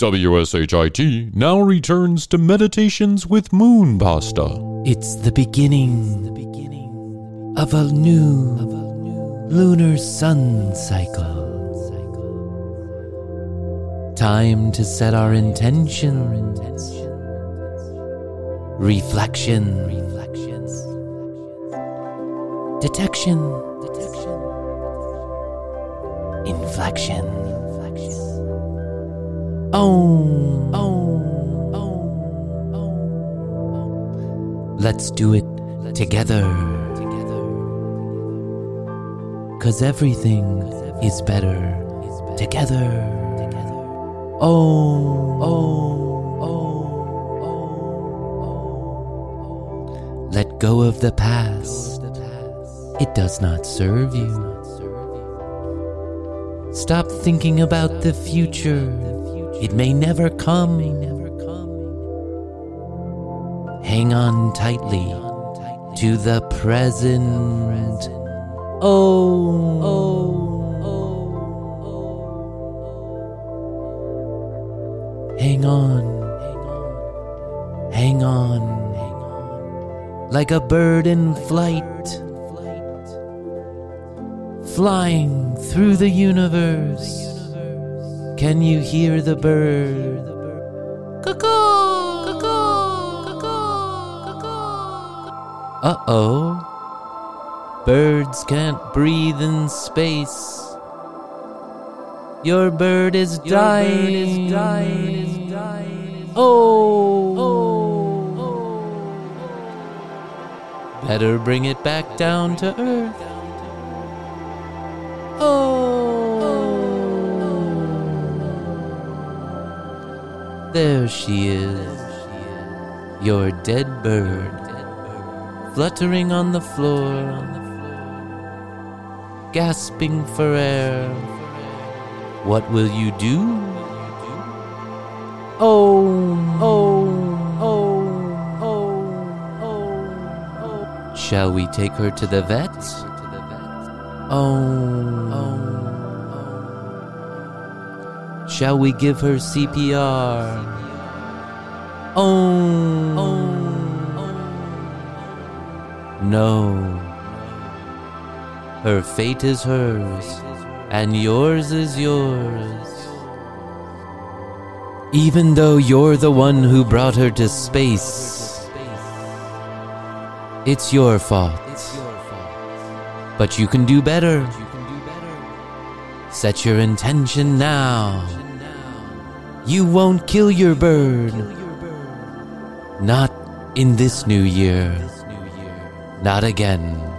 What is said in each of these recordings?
WSHIT now returns to Meditations with Moon Pasta. It's the beginning, of a new, lunar sun cycle. Time to set our intentions. Reflection. Detection. Inflection. Oh, oh, oh, Let's do it together. Cause everything is better together. Oh, oh, oh, oh. Let go of the past. It does not serve you. Stop thinking about the future. It may never come. Hang on tightly to the present. Oh, oh. Hang on. Hang on. Like a bird in flight. Flying through the universe. Can you hear the bird? Cuckoo! Cuckoo! Cuckoo! Uh oh. Birds can't breathe in space. Your bird is dying. is dying is dying Oh. Better bring it back down to earth. Oh. There she is. Your dead bird. Fluttering on the floor. Gasping for air. What will you do? Oh, oh, oh, oh, oh, oh. Shall we take her to the vet? Oh, oh, oh. Shall we give her CPR? Oh, oh, No. Her fate is hers, and yours is yours. Even though you're the one who brought her to space, it's your fault. But you can do better. Set your intention now. You won't kill your bird. Not in this new year. Not again.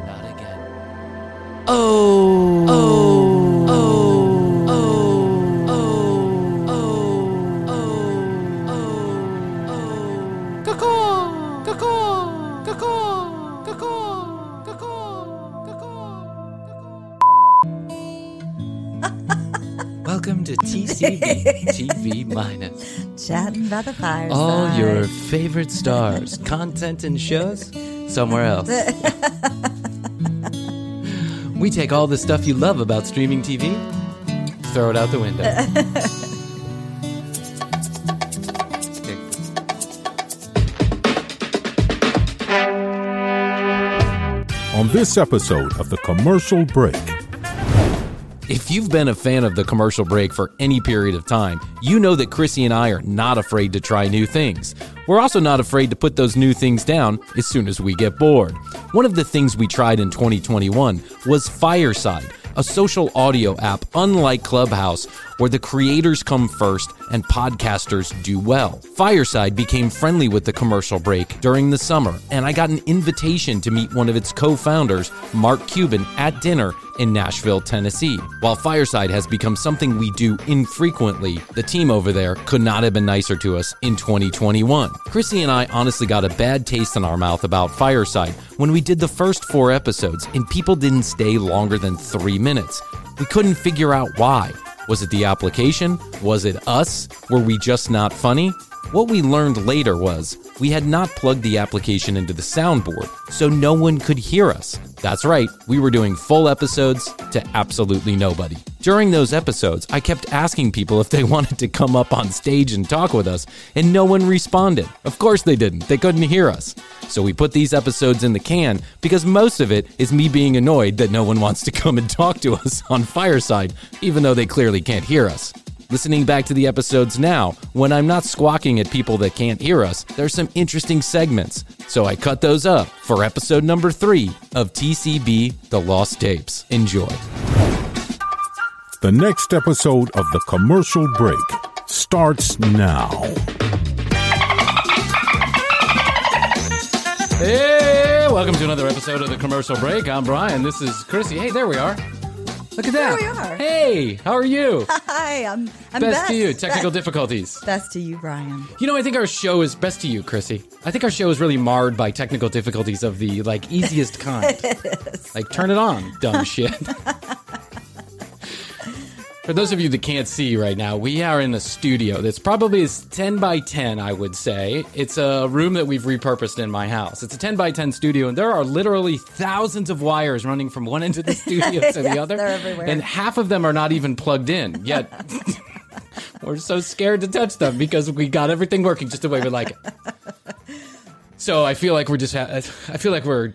By the fireside. All your favorite stars, content, and shows somewhere else. we take all the stuff you love about streaming TV, throw it out the window. On this episode of The Commercial Break, If you've been a fan of the commercial break for any period of time, you know that Krissy and I are not afraid to try new things. We're also not afraid to put those new things down as soon as we get bored. One of the things we tried in 2021 was Fireside, a social audio app unlike Clubhouse, where the creators come first and podcasters do well. Fireside became friendly with the commercial break during the summer, and I got an invitation to meet one of its co founders, Mark Cuban, at dinner in Nashville, Tennessee. While Fireside has become something we do infrequently, the team over there could not have been nicer to us in 2021. Krissy and I honestly got a bad taste in our mouth about Fireside when we did the first four episodes and people didn't stay longer than three minutes. We couldn't figure out why. Was it the application? Was it us? Were we just not funny? What we learned later was we had not plugged the application into the soundboard, so no one could hear us. That's right, we were doing full episodes to absolutely nobody. During those episodes, I kept asking people if they wanted to come up on stage and talk with us, and no one responded. Of course they didn't, they couldn't hear us. So we put these episodes in the can because most of it is me being annoyed that no one wants to come and talk to us on Fireside, even though they clearly can't hear us. Listening back to the episodes now, when I'm not squawking at people that can't hear us, there's some interesting segments. So I cut those up for episode number three of TCB The Lost Tapes. Enjoy. The next episode of The Commercial Break starts now. Hey, welcome to another episode of The Commercial Break. I'm Bryan. This is Krissy. Hey, there we are. Look at that. There we are. Hey, how are you? Hi, I'm, I'm best, best, to you. Technical Best, difficulties. best to you, Bryan. You know, I think our show is best to you, Krissy. I think our show is really marred by technical difficulties of the like easiest kind. Like turn it on, dumb shit. For those of you that can't see right now, we are in a studio that's probably is 10 by 10, I would say. It's a room that we've repurposed in my house. It's a 10 by 10 studio, and there are literally thousands of wires running from one end of the studio to the Yes, other. they're everywhere. And half of them are not even plugged in yet. We're so scared to touch them because we got everything working just the way we like it. So I feel like we're just. Ha- I feel like we're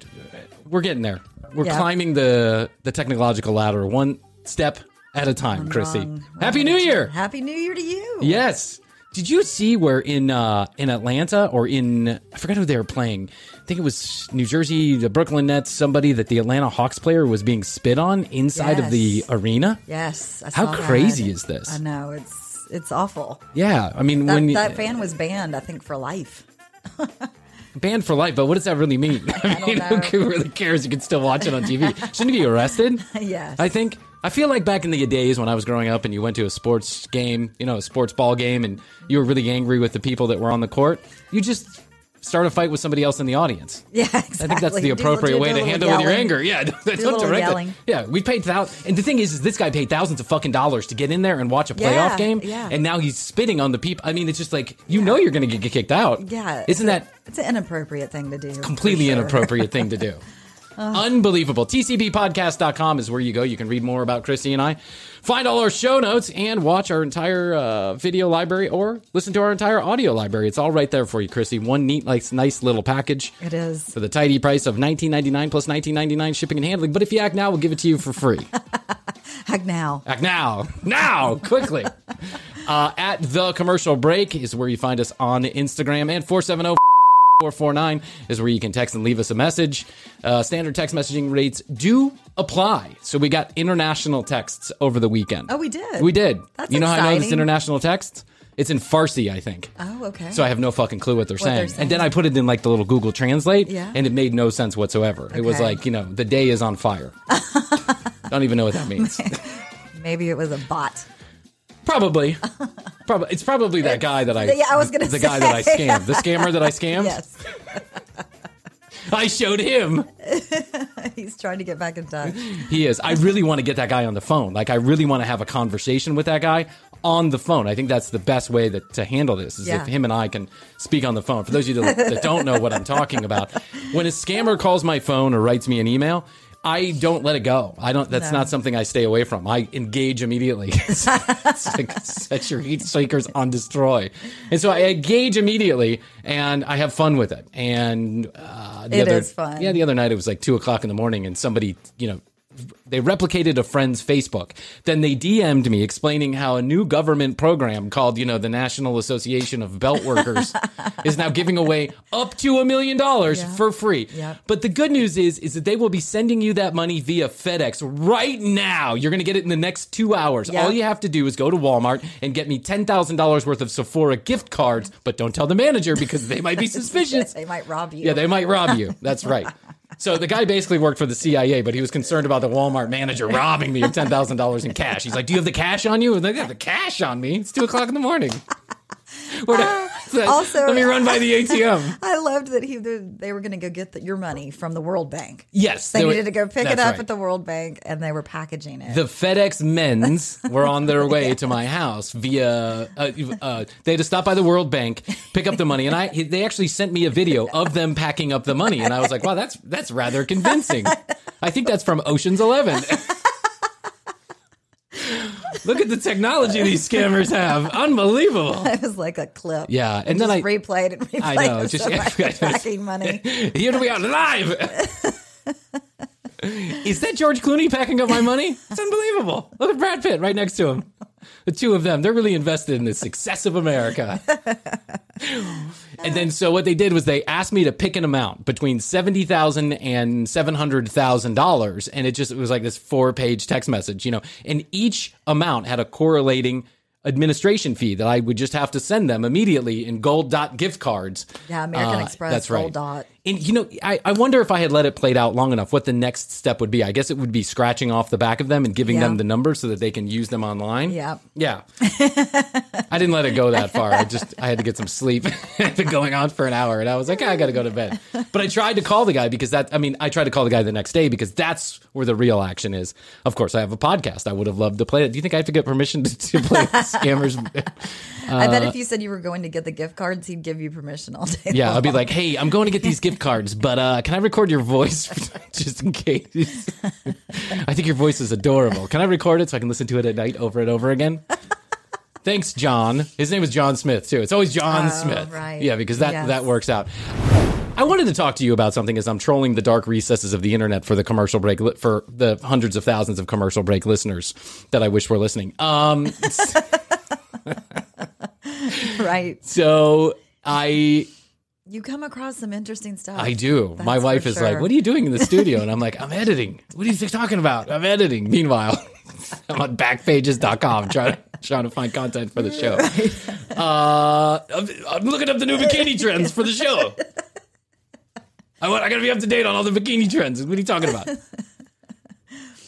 we're getting there. We're Yeah. climbing the the technological ladder one step at a time, Krissy. Wrong- Happy New. Year! Happy New Year to you. Yes. Did you see where in uh, in Atlanta or in I forgot who they were playing? I think it was New Jersey, the Brooklyn Nets. Somebody that the Atlanta Hawks player was being spit on inside of the arena. Yes. I How crazy is this? I know it's it's awful. Yeah, I mean That, when that fan was banned, I think, for life. banned for life, but what does that really mean? I, don't mean, know. who really cares? You can still watch it on TV. Shouldn't he be arrested? Yes. I think. I feel like back in the days when I was growing up and you went to a sports game, you know, a sports ball game, and you were really angry with the people that were on the court, you just start a fight with somebody else in the audience. Yeah, exactly. I think that's the Do- appropriate do way to handle with your anger. Yeah, that's a little direct it. yelling. Yeah, we paid thousands, and the thing is, is this guy paid thousands of fucking dollars to get in there and watch a playoff Yeah, game, yeah. and now he's spitting on the people. I mean, it's just like you know you're going to get kicked out. Yeah. isn't it's a- that It's an inappropriate thing to do. completely sure. inappropriate thing to do. Unbelievable. TCBpodcast.com is where you go. You can read more about Krissy and I, find all our show notes, and watch our entire uh, video library or listen to our entire audio library. It's all right there for you, Krissy. One neat, like, nice little package It is. for the tidy price of $19.99 plus $19.99 shipping and handling. But if you act now, we'll give it to you for free. act now. Act now, now, quickly. Uh, at the commercial break is where you find us on Instagram and 470 449 is where you can text and leave us a message. Uh, standard text messaging rates do apply. So we got international texts over the weekend. Oh, we did? We did. That's you know how I know this international text? It's in Farsi, I think. Oh, okay. So I have no fucking clue what they're, saying. they're And then. I put it in like the little Google Translate, Yeah. and it made no sense whatsoever. It was like, you know, the day is on fire. Don't even know what that means. Maybe it was a bot. Probably. Probably. It's probably that guy that I. Yeah, I was gonna the guy that I scammed, the scammer that I scammed. Yes. I showed him. He's trying to get back in touch. He is. I really want to get that guy on the phone. Like, I really want to have a conversation with that guy on the phone. I think that's the best way that, to handle this is Yeah. if him and I can speak on the phone. For those of you that, that don't know what I'm talking about, when a scammer calls my phone or writes me an email. I don't let it go. I don't. That's No. not something I stay away from. I engage immediately. it's like set your heat seekers on destroy, and so I engage immediately, and I have fun with it. And uh, the It other, is fun. Yeah, the other night it was like two o'clock in the morning, and somebody, you know, they replicated a friend's Facebook. Then they DM'd me explaining how a new government program called, you know, the National Association of Belt Workers is now giving away up to a million dollars Yeah. for free. Yep. But the good news is, is that they will be sending you that money via FedEx right now. You're going to get it in the next two hours. Yep. All you have to do is go to Walmart and get me $10,000 worth of Sephora gift cards, but don't tell the manager because they might be suspicious. They might rob you. Yeah, they might rob you. That's right. So the guy basically worked for the CIA, but he was concerned about the Walmart manager robbing me of ten thousand dollars in cash. He's like, "Do you have the cash on you?" And they have the cash on me. It's two o'clock in the morning. The- uh, also- let me run by the ATM. I loved that he they were going to go get the, your money from the World Bank. Yes, They they were- needed to go pick it up right. at the World Bank, and they were packaging it. the FedEx men's were on their way to my house via. Uh, uh, they had to stop by the World Bank, pick up the money, and I. They actually sent me a video of them packing up the money, and I was like, "Wow, that's that's rather convincing." I think that's from Ocean's Eleven. Look at the technology these scammers have. Unbelievable. it was like a clip. Yeah, and and then just I- replayed it. replayed. I know, just- packing money. Here we are live. Is that George Clooney packing up my money? It's unbelievable. Look at Brad Pitt right next to him. The two of them, they're really invested in the success of America. And then, so what they did was they asked me to pick an amount between seventy thousand and seven hundred thousand dollars, and it just it was like this four-page text message, you know. And each amount had a correlating administration fee that I would just have to send them immediately in gold dot gift cards. Yeah, American Uh, Express, That's Gold right. Dot. And you know, I, I wonder if I had let it played out long enough, what the next step would be. I guess it would be scratching off the back of them and giving Yeah. them the numbers so that they can use them online. Yeah. Yeah. I didn't let it go that far. I just I had to get some sleep. it had been going on for an hour, and I was like, "Ah, I got to go to bed. But I tried to call the guy because that. I mean, I tried to call the guy the next day because that's where the real action is. Of course, I have a podcast. I would have loved to play it. Do you think I have to get permission to, to play scammers? I bet if you said you were going to get the gift cards, he'd give you permission all day. Uh, Yeah, I'll be like, hey, I'm going to get these gift cards, but uh, can I record your voice just in case? I think your voice is adorable. Can I record it so I can listen to it at night over and over again? Thanks, John. His name is John Smith too. It's always John Oh, Smith. right. Yeah, because that Yes. that works out. I wanted to talk to you about something as I'm trolling the dark recesses of the internet for the commercial break li- for the hundreds of thousands of commercial break listeners that I wish were listening. Um, right. so I You come across some interesting stuff. I do. That's My wife is like, "What are you doing in the studio?" And I'm like, "I'm editing." What are you talking about? I'm editing. Meanwhile, I'm on backpages.com trying to trying to find content for the show. Uh, I'm, I'm looking up the new bikini trends for the show. I want. I gotta be up to date on all the bikini trends. What are you talking about?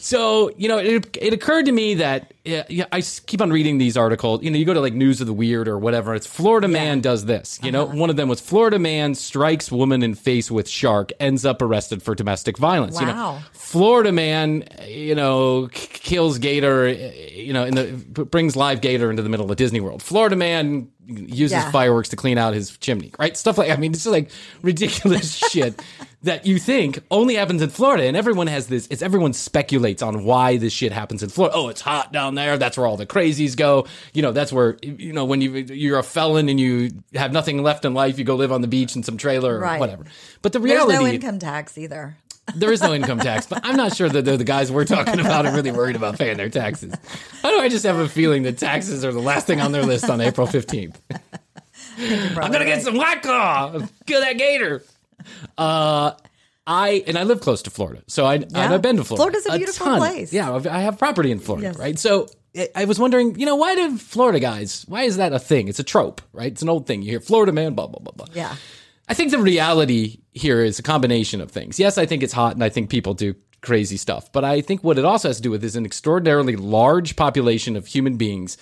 So you know, it, it occurred to me that yeah, yeah, I keep on reading these articles. You know, you go to like News of the Weird or whatever. It's Florida man does this. You know, one of them was Florida man strikes woman in face with shark, ends up arrested for domestic violence. You know, Wow. Florida man, you know, k- kills gator. uh, You know, in the brings live gator into the middle of Disney World. Florida man uses Yeah. fireworks to clean out his chimney. Right, stuff like I mean, it's just like ridiculous shit that you think only happens in Florida, and everyone has this. It's everyone speculates on why this shit happens in Florida. Oh, it's hot down there. That's where all the crazies go. You know, that's where you know when you you're a felon and you have nothing left in life, you go live on the beach in some trailer or whatever. But the There's reality, no income tax either. there is no income tax, but I'm not sure that the, guys we're talking about are really worried about paying their taxes. Why do I just have a feeling that taxes are the last thing on their list on April 15th? I'm gonna get some white claw. Kill that gator. Uh, I and I live close to Florida, so I and I've been to Florida. Florida's a beautiful ton. place. Yeah, I've- I have property in Florida, Yes. right? So I- I was wondering, you know, why do Florida guys? Why is that a thing? It's a trope, right? It's an old thing. You hear Florida man, blah blah blah blah. Yeah. I think the reality here is a combination of things. Yes, I think it's hot and I think people do crazy stuff, but I think what it also has to do with is an extraordinarily large population of human beings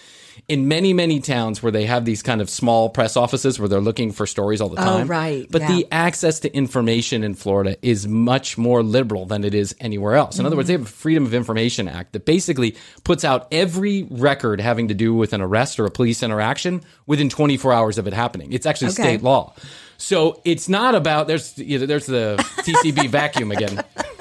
in many, many towns where they have these kind of small press offices where they're looking for stories all the oh, time. Oh, right, But yeah. the access to information in Florida is much more liberal than it is anywhere else. In other words, they mm-hmm. have a Freedom of Information Act that basically puts out every record having to do with an arrest or a police interaction within 24 hours of it happening. It's actually Okay. state law. So it's not about there's you know, there's the TCB vacuum again.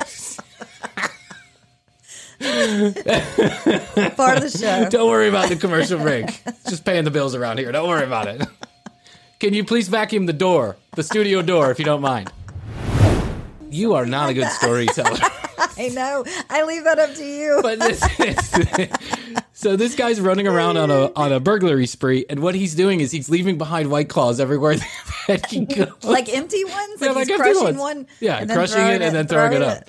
Part of the show. Don't worry about the commercial break. Just paying the bills around here. Don't worry about it. Can you please vacuum the door, the studio door, if you don't mind? You are not a good storyteller. I know. I leave that up to you. but this so this guy's running around on a on a burglary spree, and what he's doing is he's leaving behind white claws everywhere that he goes. like empty ones? Yeah, Like, like he's crushing ones. one? Yeah, crushing it and then throwing it up.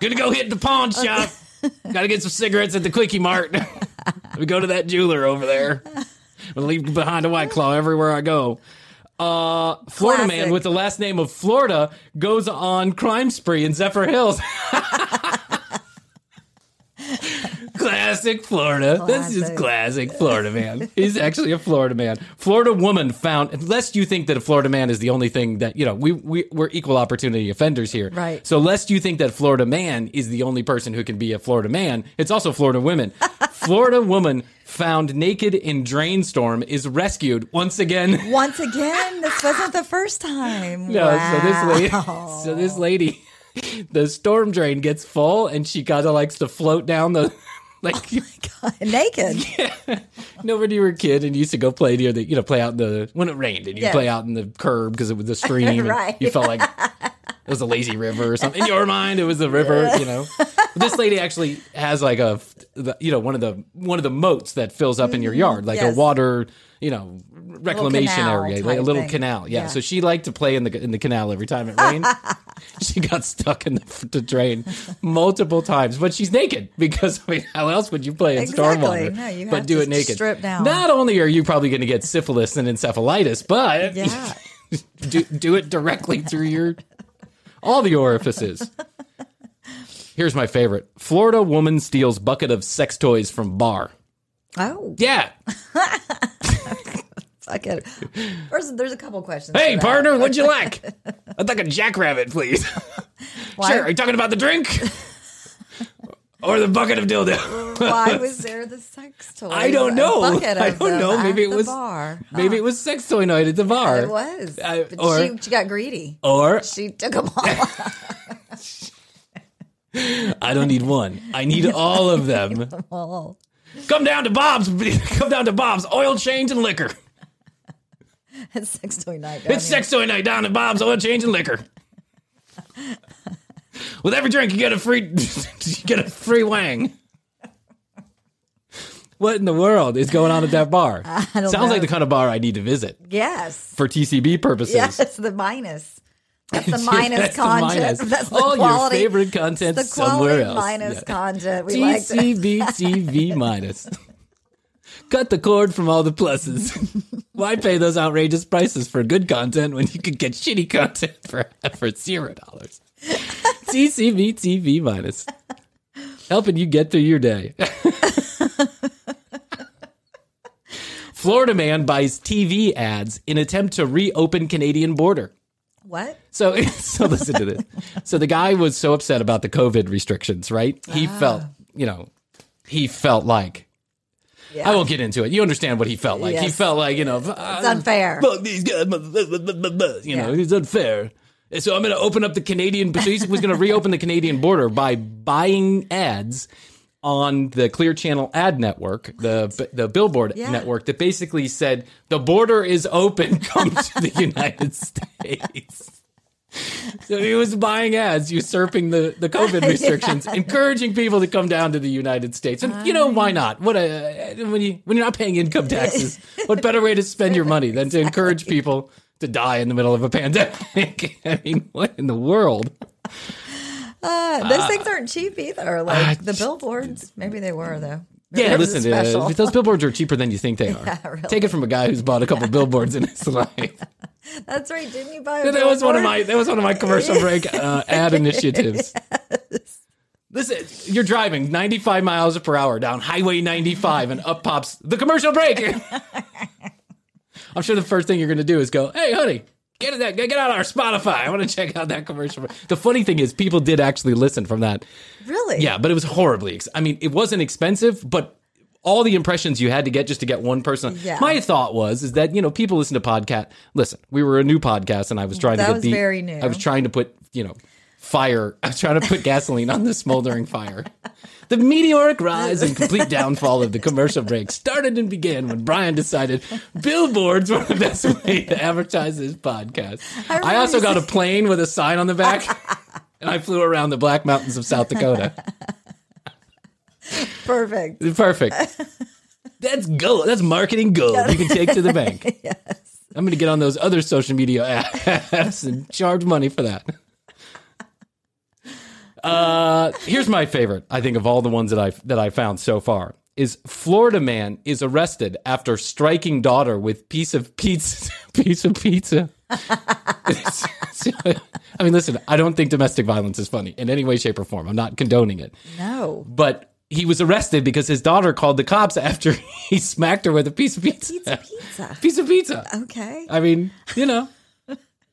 Gonna go hit the pawn shop. Gotta get some cigarettes at the Quickie Mart. we go to that jeweler over there. I leave behind a white claw everywhere I go. Uh, Florida man with the last name of Florida goes on crime spree in Zephyrhills. Classic Florida. This is Classic. classic Florida man. He's actually a Florida man. Florida woman found, lest you think that a Florida man is the only thing that, you know, we, we, we're equal opportunity offenders here. Right. So lest you think that Florida man is the only person who can be a Florida man, it's also Florida women. Florida woman found naked in drain storm is rescued once again. Once again, this wasn't the first time. No, so this lady, Wow. so this lady, the storm drain gets full and she kind of likes to float down the, like, naked. No, when you were a kid and you used to go play near the, you know, play out in the when it rained and you Yes. play out in the curb because it was the stream. and Right. You felt like it was a lazy river or something. In your mind, it was a river. You know, this lady actually has like a, the- you know, one of the one of the moats that fills up in your yard, like Yes. a water, you know, reclamation area, like a little thing. canal. Yeah. Yeah. So she liked to play in the in the canal every time it rained. she got stuck in the, the drain multiple times, but she's naked because I mean, how else would you play in Exactly. stormwater? No, you but do it naked. strip down. Not only are you probably going to get syphilis and encephalitis, but Yeah. do, do it directly through your all the orifices. Here's my favorite: Florida woman steals bucket of sex toys from bar. Oh, Yeah. fuck it. First, there's a couple questions. Hey, partner, what'd you like? I'd like a jackrabbit, please. Why, Sure. Are you talking about the drink? or the bucket of dildo? why was there the sex toy? I don't know. I don't know. Maybe it was bar. maybe it was sex toy night at the bar. It was. I- but or- she, she got greedy. Or She took them all. I don't need one. I need all of them. all. Come down to Bob's. Come down to Bob's. Oil change and liquor. It's sex toy night. down It's here. sex toy night down at Bob's. Oil change and liquor. With every drink, you get a free. you get a free wang. What in the world is going on at that bar? don't Sounds know. like the kind of bar I need to visit Yes. for TCB purposes. Yes, the minus. That's the minus That's the content. minus. That's the All your quality. favorite content the quality somewhere else. minus Yeah. content. We like. TCB TV minus. Cut the cord from all the pluses. Why pay those outrageous prices for good content when you could get shitty content for for zero dollars? TCB TV minus, helping you get through your day. Florida man buys TV ads in attempt to reopen Canadian border. What? So, so listen to this. So the guy was so upset about the COVID restrictions, right? He Ah. felt, you know, he felt like. Yeah. I won't get into it. You understand what he felt like. He felt like, you know, It's ah, unfair. Fuck these guys, you know, it's unfair. And So I'm going to open up the Canadian. So he was going to reopen the Canadian border by buying ads on the Clear Channel ad network, the the Billboard Yeah. network, that basically said the border is open. Come to the United States. So he was buying ads, usurping the, the COVID restrictions, encouraging people to come down to the United States. And you know why not? What a when you when you're not paying income taxes, what better way to spend your money than to encourage people to die in the middle of a pandemic? I mean, what in the world? Uh, those things aren't cheap either. Like Ah, the billboards. Maybe they were though. Yeah, there was a listen, uh, those billboards are cheaper than you think they are. Yeah, really. Take it from a guy who's bought a couple billboards in his life. That's right. Didn't you buy? A that was one of my that was one of my commercial break uh, ad initiatives. Listen, you're driving 95 miles per hour down Highway 95, and up pops the commercial break. I'm sure the first thing you're going to do is go, "Hey, honey, get that, get out our Spotify. I want to check out that commercial." The funny thing is, people did actually listen from that. Really? Yeah, but it was horribly. Ex- I mean, it wasn't expensive, but all the impressions you had to get just to get one person. Yeah. My thought was is that you know people listen to podcast. Listen, we were a new podcast, and I was trying That to get was the. very new. I was trying to put you know fire. I was trying to put gasoline on the smoldering fire. The meteoric rise and complete downfall of the commercial break started and began when Bryan decided billboards were the best way to advertise his podcast. I, remember also got a plane with a sign on the back, and I flew around the Black Mountains of South Dakota. Perfect. Perfect. That's gold. That's marketing gold. You can take to the bank. yes. I'm going to get on those other social media apps and charge money for that. Uh, here's my favorite. I think of all the ones that I that I found so far is Florida man is arrested after striking daughter with piece of pizza. Piece of pizza. I mean, listen. I don't think domestic violence is funny in any way, shape, or form. I'm not condoning it. No. But he was arrested because his daughter called the cops after he smacked her with a piece of pizza. Pizza, pizza. piece of pizza. Okay. I mean, you know,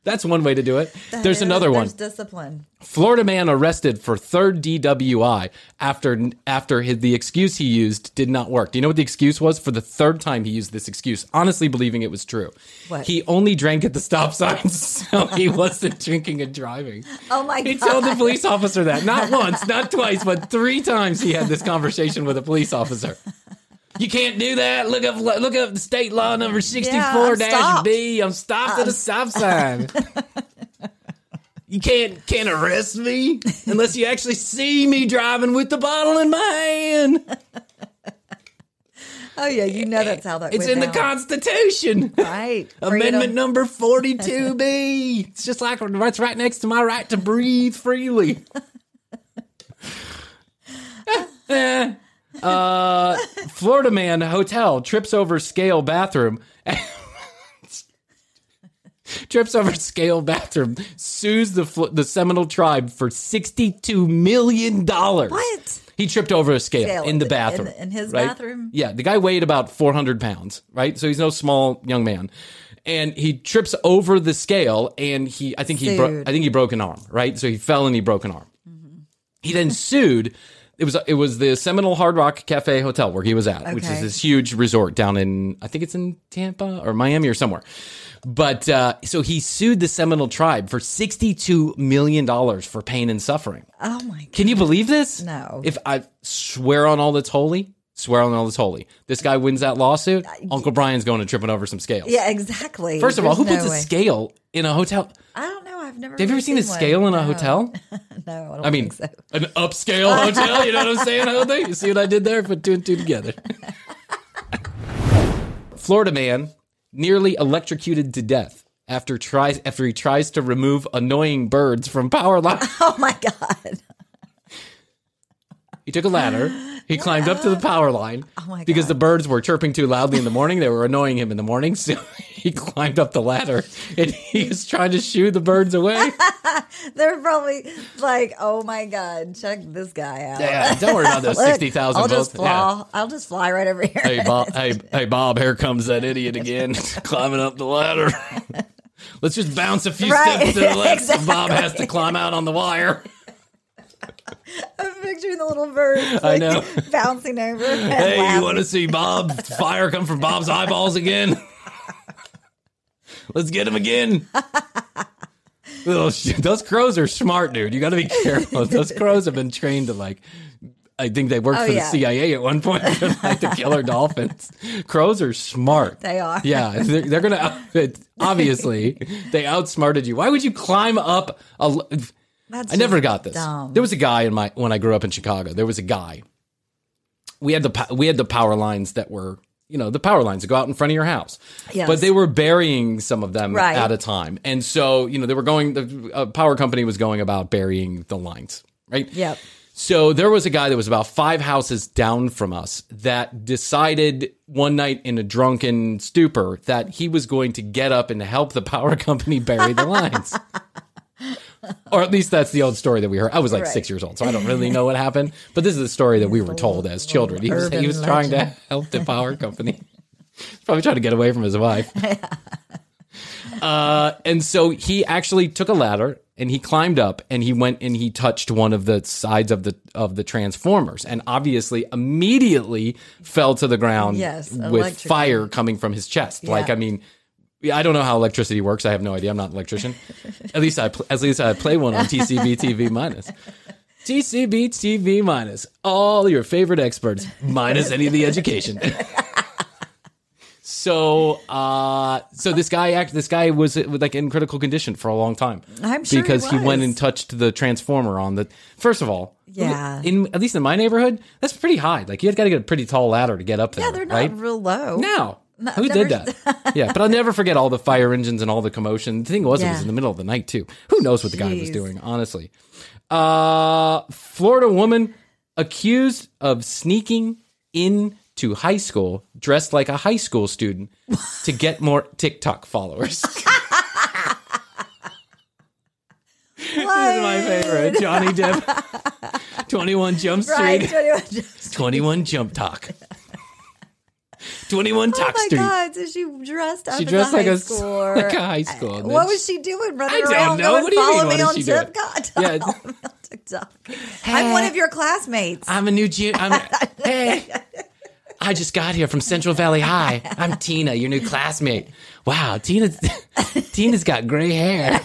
that's one way to do it. There's another one. There's discipline. Florida man arrested for third DWI after after his, the excuse he used did not work. Do you know what the excuse was? For the third time he used this excuse, honestly believing it was true. What? He only drank at the stop signs, so he wasn't drinking and driving. Oh my god. He god. told the police officer that not once, not twice, but three times he had this conversation with a police officer. You can't do that. Look up, look up the state law number sixty-four dash B. I'm stopped at a stop sign. you can't can't arrest me unless you actually see me driving with the bottle in my hand. Oh yeah, you know that's how that. Works. It's in the. Constitution. Right. Amendment number 42B. It's just like it's right next to my right to breathe freely. Eh, eh. Uh, Florida man hotel trips over scale bathroom. trips over scale bathroom sues the the Seminole tribe for 62 million dollars. What? He tripped over a scale, Scale in the in- bathroom. in his right? bathroom? Yeah, the guy weighed about 400 pounds, right? So he's no small young man. And he trips over the scale and he, I think he, bro- I think he broke an arm, right? So he fell and he broke an arm. He then sued. It was, it was the Seminole Hard Rock Cafe Hotel where he was at, which is this huge resort down in, I think it's in Tampa or Miami or somewhere. But, uh, so he sued the Seminole tribe for $62 million for pain and suffering. Oh my god. Can you believe this? No. If I swear on all that's holy, swear on all that's holy. This guy wins that lawsuit. Uncle Bryan's going and tripping over some scales. Yeah, exactly. First of all, who There's puts no a scale in a hotel? I don't know. I've never. Have you ever really seen a one. scale in a No. hotel? No, I don't I mean, think so. an upscale hotel. You know what I'm saying? Jose? You see what I did there? Put two and two together. Florida man nearly electrocuted to death after tries after he tries to remove annoying birds from power lines. Oh my god. He took a ladder. He climbed up to the power line Oh because the birds were chirping too loudly in the morning. They were annoying him in the morning. So he climbed up the ladder and he was trying to shoo the birds away. They're probably like, oh my god, check this guy out. Yeah, don't worry about those Look, 60,000 I'll just volts. Yeah. fly. I'll just fly right over here. Hey Bob, hey, hey Bob, here comes that idiot again, climbing up the ladder. Let's just bounce a few Right, steps to the left exactly. Bob has to climb out on the wire. I'm picturing the little birds. I know. bouncing over. Hey, you want to see Bob fire come from Bob's eyeballs again? Let's get him again. Oh. Those crows are smart, dude. You got to be careful. Those crows have been trained to like. I think they worked Oh, for yeah. the CIA at one point, like the killer dolphins. Crows are smart. They are. Yeah, they're, they're gonna. Obviously, they outsmarted you. Why would you climb up a? That's I never got this. dumb. There was a guy in my when I grew up in Chicago. There was a guy. We had the we had the power lines that were you know the power lines that go out in front of your house. Yes. But they were burying some of them Right. at a time, and so you know they were going. The uh, power company was going about burying the lines, right? Yep. So there was a guy that was about five houses down from us that decided one night in a drunken stupor that he was going to get up and help the power company bury the lines. or at least that's the old story that we heard. I was like Right. six years old, so I don't really know what happened. But this is the story that we were told as children. He was, he was trying to help the power company. He's probably trying to get away from his wife. Uh, and so he actually took a ladder and he climbed up and he went and he touched one of the sides of the of the transformers and obviously immediately fell to the ground Yes, with electric. fire coming from his chest. Like I mean, yeah, I don't know how electricity works. I have no idea. I'm not an electrician. at least I at least I play one on TCB TV minus. TCB TV minus all your favorite experts minus any of the education. So, uh, so this guy act, this guy was like in critical condition for a long time. I'm sure he because he, went and touched the transformer on the. First of all, Yeah. in at least in my neighborhood, that's pretty high. Like you had got to get a pretty tall ladder to get up there. Yeah, they're not right? real low. No. No, Who never- did that? yeah, but I'll never forget all the fire engines and all the commotion. The thing was, it was in the middle of the night too. Who knows what the guy was doing? Honestly, uh, Florida woman accused of sneaking into high school dressed like a high school student to get more TikTok followers. this is my favorite, Johnny Depp. 21 Jump Street. Right. 21 Jump Street. 21 Jump Talk. 21 Oh Talk my Street. God! So she dressed up She dressed a like high a- schooler. like a high school, What was she- doing? Running I don't around know. going, What do you follow mean, me on is she doing? TikTok. Yeah. Follow me. I'm one of your classmates. I'm a new June. I'm, hey, I just got here from Central Valley High. I'm Tina, your new classmate. Wow, Tina's Tina's got gray hair.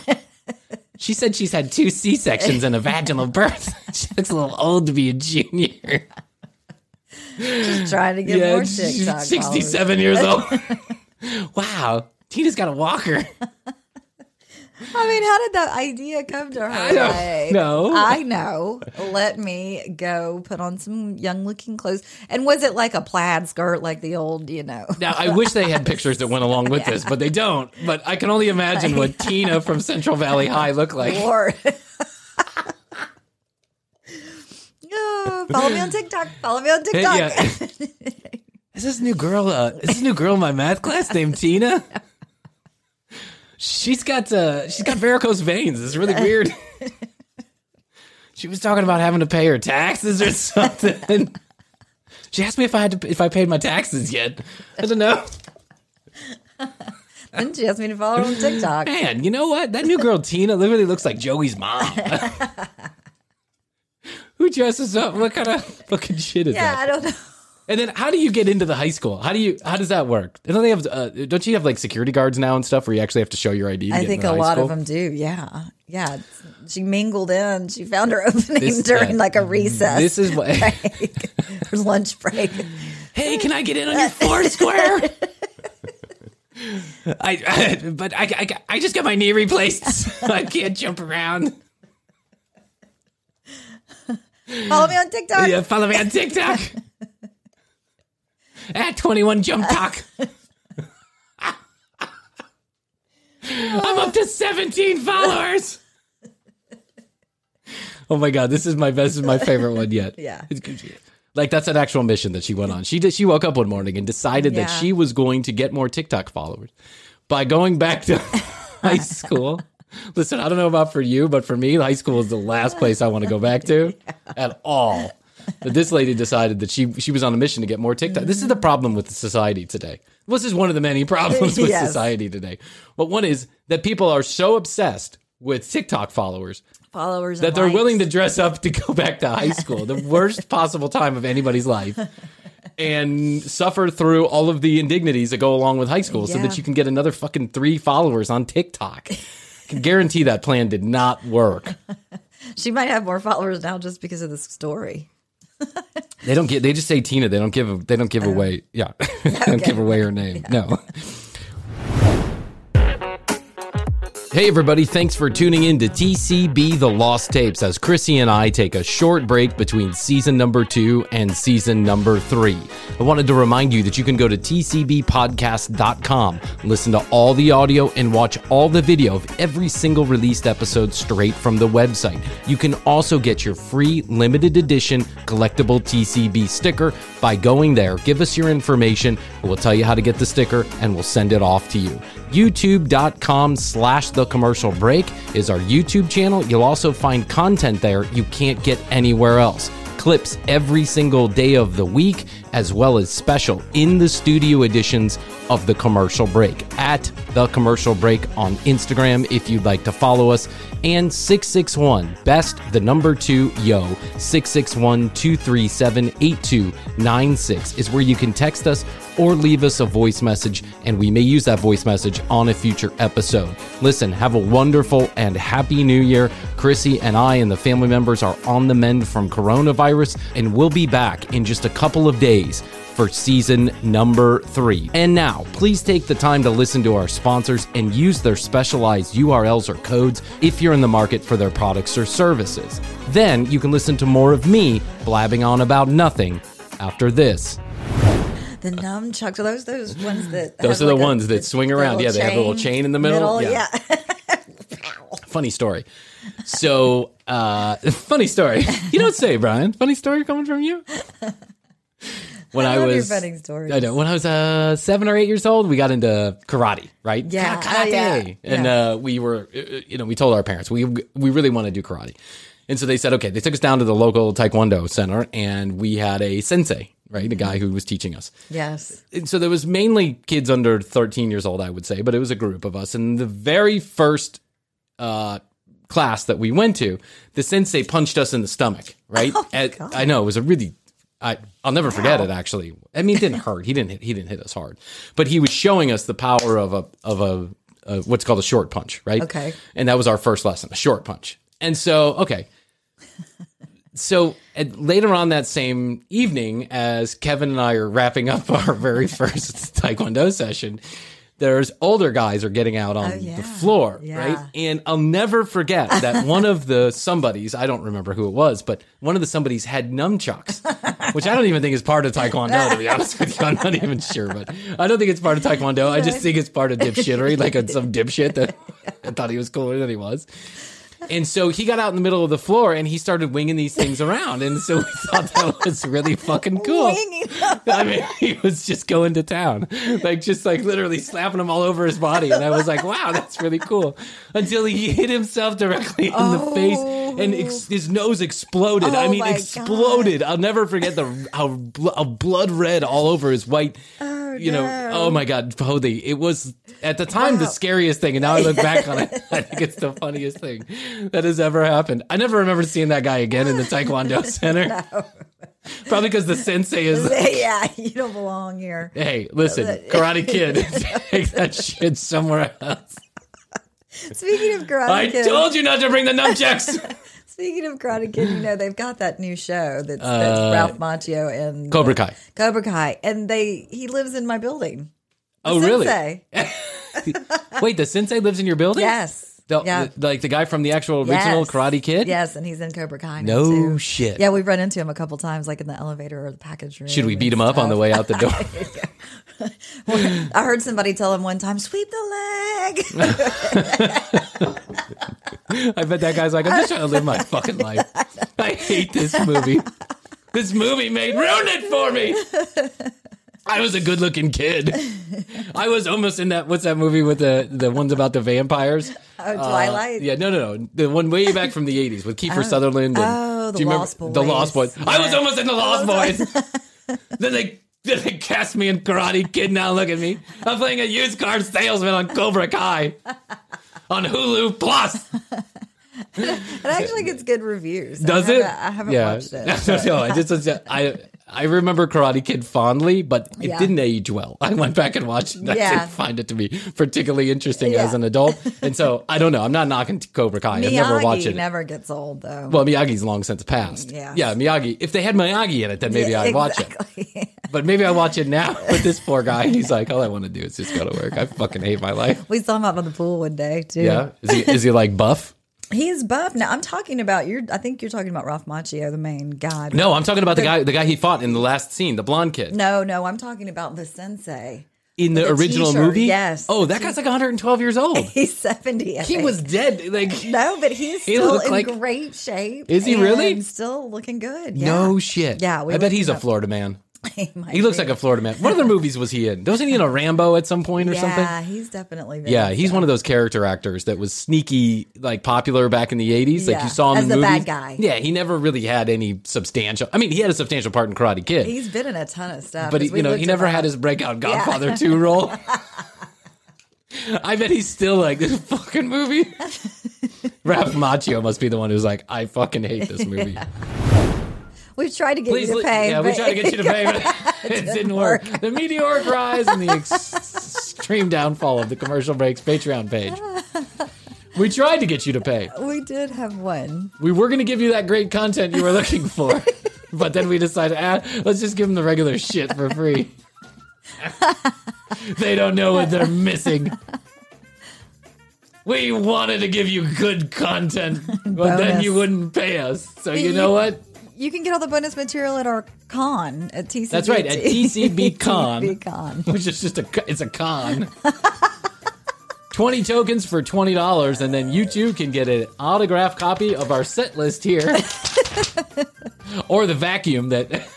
She said she's had two C sections and a vaginal birth. She looks a little old to be a junior. Just trying to get more she's TikTok. 67 years old. wow, Tina's got a walker. I mean, how did that idea come to her? I don't Like, know. I know. Let me go put on some young looking clothes. And was it like a plaid skirt, like the old, you know? Now, I wish they had pictures that went along with this, but they don't. But I can only imagine what Tina from Central Valley High looked like. Oh, follow me on TikTok. Follow me on TikTok. Yeah. Is this new girl? Uh, is this new girl in my math class named Tina? She's got uh, she's got varicose veins. It's really weird. she was talking about having to pay her taxes or something. She asked me if I had to if I paid my taxes yet. I don't know. And she asked me to follow her on TikTok. Man, you know what? That new girl Tina literally looks like Joey's mom. Who dresses up? What kind of fucking shit is Yeah, that? Yeah, I don't know. And then how do you get into the high school? How do you how does that work? Don't they have uh, don't you have like security guards now and stuff where you actually have to show your ID? To I think a lot school? of them do. Yeah. Yeah. She mingled in. She found her opening This- during yeah. like a recess. This is what. break, or lunch break. hey, can I get in on your four square? I, I but I, I I just got my knee replaced. so I can't jump around. Follow me on TikTok. Yeah, follow me on TikTok at twenty one jump talk. I'm up to seventeen followers. Oh my god, this is my best, this is my favorite one yet. Yeah. It's good. Like that's an actual mission that she went on. She did. She woke up one morning and decided that she was going to get more TikTok followers by going back to high school. Listen, I don't know about for you, but for me, high school is the last place I want to go back to at all. But this lady decided that she she was on a mission to get more TikTok. This is the problem with society today. This is one of the many problems with Yes. society today. But one is that people are so obsessed with TikTok followers Followers that they're likes. willing to dress up to go back to high school, the worst possible time of anybody's life, and suffer through all of the indignities that go along with high school so that you can get another fucking three followers on TikTok. I can guarantee that plan did not work. She might have more followers now just because of this story. They don't get. They just say Tina. They don't give. They don't give away. Yeah, they don't give away her name. No. Hey, everybody, thanks for tuning in to TCB The Lost Tapes as Krissy and I take a short break between season number two and season number three. I wanted to remind you that you can go to TCBpodcast.com, listen to all the audio, and watch all the video of every single released episode straight from the website. You can also get your free limited edition collectible TCB sticker by going there. Give us your information, we'll tell you how to get the sticker, and we'll send it off to you youtube.com slash the commercial break is our youtube channel. You'll also find content there you can't get anywhere else. Clips every single day of the week as well as special in the studio editions of the commercial break at the commercial break on instagram if you'd like to follow us and 661 best the number 2 yo 661-237-8296 is where you can text us or leave us a voice message and we may use that voice message on a future episode. Listen have a wonderful and happy new year. Krissy and i and the family members are on the mend from coronavirus and we'll be back in just a couple of days for season number three. And now, please take the time to listen to our sponsors and use their specialized URLs or codes if you're in the market for their products or services. Then you can listen to more of me blabbing on about nothing after this. The nunchucks are those those ones that Those are the like a- ones that swing around. little Yeah, they have a little chain in the middle. yeah. Funny story. So, uh, funny story. You don't say, Bryan. Funny story coming from you. When I I, love your was, stories. I know. When I was uh, seven or eight years old, we got into karate, right? Yeah. Karate, Oh, yeah. and Yeah. uh, we were, uh, you know, we told our parents we we really want to do karate, And so they said, okay, they took us down to the local Taekwondo center and we had a sensei, right? the guy who was teaching us. Yes. And so there was mainly kids under 13 years old, I would say, but it was a group of us. And the very first uh, class that we went to, the sensei punched us in the stomach, right? Oh, At- I know it was a really, I, I'll never forget it. Actually, I mean, it didn't hurt. He didn't hit, he didn't hit us hard, but he was showing us the power of a of a, a what's called a short punch, right? Okay. and that was our first lesson, a short punch. And so, okay, so at, later on that same evening, as Kevin and I are wrapping up our very first Taekwondo session, there's older guys are getting out oh, on Oh, yeah. the floor, Yeah. right? And I'll never forget that one of the somebodies, I don't remember who it was, but one of the somebodies had nunchucks, which I don't even think is part of Taekwondo, to be honest with you. I'm not even sure, but I don't think it's part of Taekwondo. I just think it's part of dipshittery, like a, some dipshit that I thought he was cooler than he was. And so he got out in the middle of the floor and he started winging these things around. And so we thought that was really fucking cool. I mean, he was just going to town, like just like literally slapping them all over his body. And I was like, wow, that's really cool. Until he hit himself directly in the face and oh. ex- his nose exploded. I Oh mean, my exploded. I'll never forget the how, bl- how blood red all over his white. Oh, you know, oh my God, Bodhi. It was at the time the scariest thing. And now I look back on it, I think it's the funniest thing that has ever happened. I never remember seeing that guy again in the Taekwondo Center. Probably because the sensei is yeah, you don't belong here. Hey, listen, Karate Kid, take that shit somewhere else. Speaking of Karate I Kid, told you not to bring the nunchucks. Speaking of Karate Kid, you know they've got that new show that's, that's Ralph Macchio and Uh, Cobra Kai. Cobra Kai, and they he lives in my building. The Oh, really? Wait, the sensei lives in your building? Yes. The- yeah. the- like the guy from the actual original Yes. Karate Kid? Yes, and he's in Cobra Kai. No too. shit. Yeah, we've run into him a couple times, like in the elevator or the package room. Should we beat him up on the way out the door? I heard somebody tell him one time, "Sweep the leg." I bet that guy's like, I'm just trying to live my fucking life. I hate this movie. This movie made ruined it for me. I was a good looking kid. I was almost in that what's that movie with the the ones about the vampires? oh, uh, Twilight. Yeah, no, no, no. The one way back from the '80s with Kiefer oh. Sutherland. And, oh, The do you remember- Lost The Lost Boys. Boys. I was almost in the Lost Boys. then they they cast me in Karate Kid. Now look at me. I'm playing a used car salesman on Cobra Kai on Hulu Plus. It actually gets good reviews. Does I it? I haven't watched it. no, no, I just I I remember Karate Kid fondly, but it Yeah. didn't age well. I went back and watched it. I Yeah. didn't find it to be particularly interesting Yeah. as an adult, and so I don't know. I'm not knocking Cobra Kai. I've never watched Miyagi it. never gets old though. Well, Miyagi's long since passed. Yeah. yeah, Miyagi. If they had Miyagi in it, then maybe Yeah, I'd watch it. But maybe I watch it now. with this poor guy, he's like, all I want to do is just go to work. I fucking hate my life. we saw him out on the pool one day too. Yeah, is he is he like buff? He's buff. Now I'm talking about you're. I think you're talking about Ralph Macchio, the main guy. No, I'm talking about the guy the guy he fought in the last scene, the blonde kid. no, no. I'm talking about the sensei. in the The original t-shirt, movie? yes. Oh, that guy's like 112 years old. He's 70. I He think. was dead. Like No, but he's He still in like- great shape. Is he really? Still looking good. Yeah. no shit. Yeah, we I bet he's a. Florida man. he, He looks like a Florida man. What other movies was he in? Wasn't he in a Rambo at some point or yeah, something? Yeah, he's definitely. Been Yeah, he's one of those character actors that was sneaky, like popular back in the '80s. Like you saw him as in the bad movies. guy. Yeah, he never really had any substantial. I mean, he had a substantial part in Karate Kid, He's been in a ton of stuff. but he, you know, he never had his breakout Godfather 2 role. I bet he's still like this fucking movie. Ralph Macchio must be the one who's like, I fucking hate this movie. We've tried to get Please, you to pay. yeah, we tried to get you to pay, but it didn't work. The meteoric rise and the ex- extreme downfall of the commercial breaks Patreon page. We tried to get you to pay. we did have one. We were going to give you that great content you were looking for, but then we decided, ah, let's just give them the regular shit for free. they don't know what they're missing. We wanted to give you good content, but then you wouldn't pay us. So you know what? You can get all the bonus material at our con at TCB. That's right, at TCB Con. TCB Con. which is just a it's a con. 20 tokens for $20 and then you too can get an autographed copy of our set list here or the vacuum that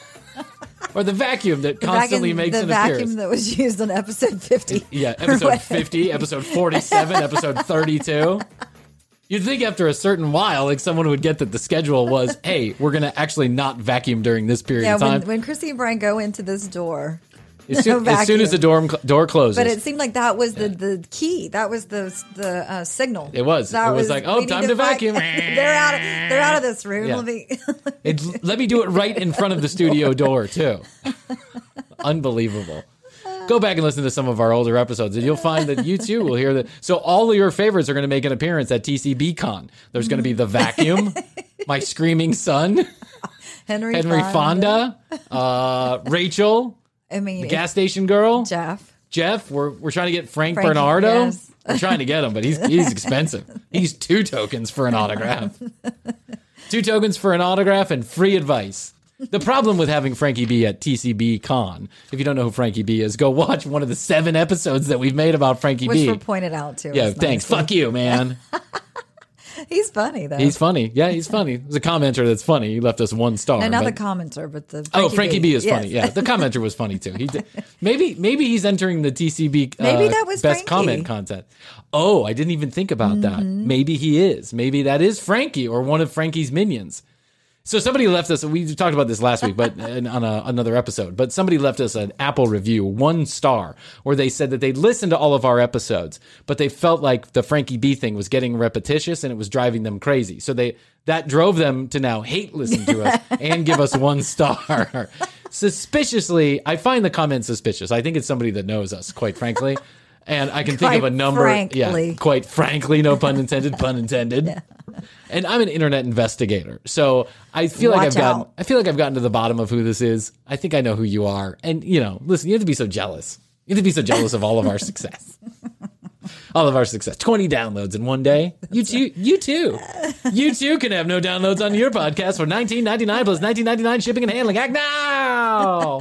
or the vacuum that constantly Vacuum- makes the an vacuum appearance that was used on episode 50. yeah episode 50 episode 47 episode 32 You'd think after a certain while, like someone would get that the schedule was, hey, we're going to actually not vacuum during this period Yeah, of time. when, when Krissy and Bryan go into this door, as, soon, no as soon as the door, door closes. but it seemed like that was the, the key. That was the the uh, signal. It was. That It was like, oh, time to vac- vacuum. they're out. Of, they're out of this room. Yeah. Let me. It, let me do it right in front of the studio door, too. Unbelievable. Go back and listen to some of our older episodes, and you'll find that you too will hear that. So all of your favorites are going to make an appearance at TCB Con. There's going to be the vacuum, my screaming son, Henry, Henry Fonda, uh, Rachel, I mean, the gas station girl, Jeff. Jeff. We're we're trying to get Frank Frankie, Bernardo. yes. We're trying to get him, but he's he's expensive. He's two tokens for an autograph. two tokens for an autograph and free advice. The problem with having Frankie B at TCB Con, if you don't know who Frankie B is, go watch one of the seven episodes that we've made about Frankie Which B. were pointed out to yeah, thanks. Fuck you, man. He's funny though. He's funny. Yeah, he's funny. There's a commenter that's funny. He left us one star. and not but- the commenter, but the Oh, Frankie B, is Yes. funny. Yeah, the commenter was funny too. He did, maybe maybe he's entering the TCB. Uh, Maybe that was best Frankie. comment content. Oh, I didn't even think about that. Mm-hmm. Maybe he is. Maybe that is Frankie or one of Frankie's minions. So somebody left us. We talked about this last week, but on a, another episode. But somebody left us an Apple review, one star, where they said that they listened to all of our episodes, but they felt like the Frankie B thing was getting repetitious and it was driving them crazy. So they that drove them to now hate listen to us and give us one star. Suspiciously, I find the comment suspicious. I think it's somebody that knows us, quite frankly. And I can think of a Quite number. Yeah, quite frankly, no pun intended, pun intended. And I'm an internet investigator, so I feel like I've gotten out. I feel like I've gotten to the bottom of who this is. I think I know who you are, and you know, listen, you have to be so jealous. You have to be so jealous of all of our success. All of our success. 20 downloads in one day. You too, you too. You too can have no downloads on your podcast for 19.99 plus 19.99 shipping and handling. Act now.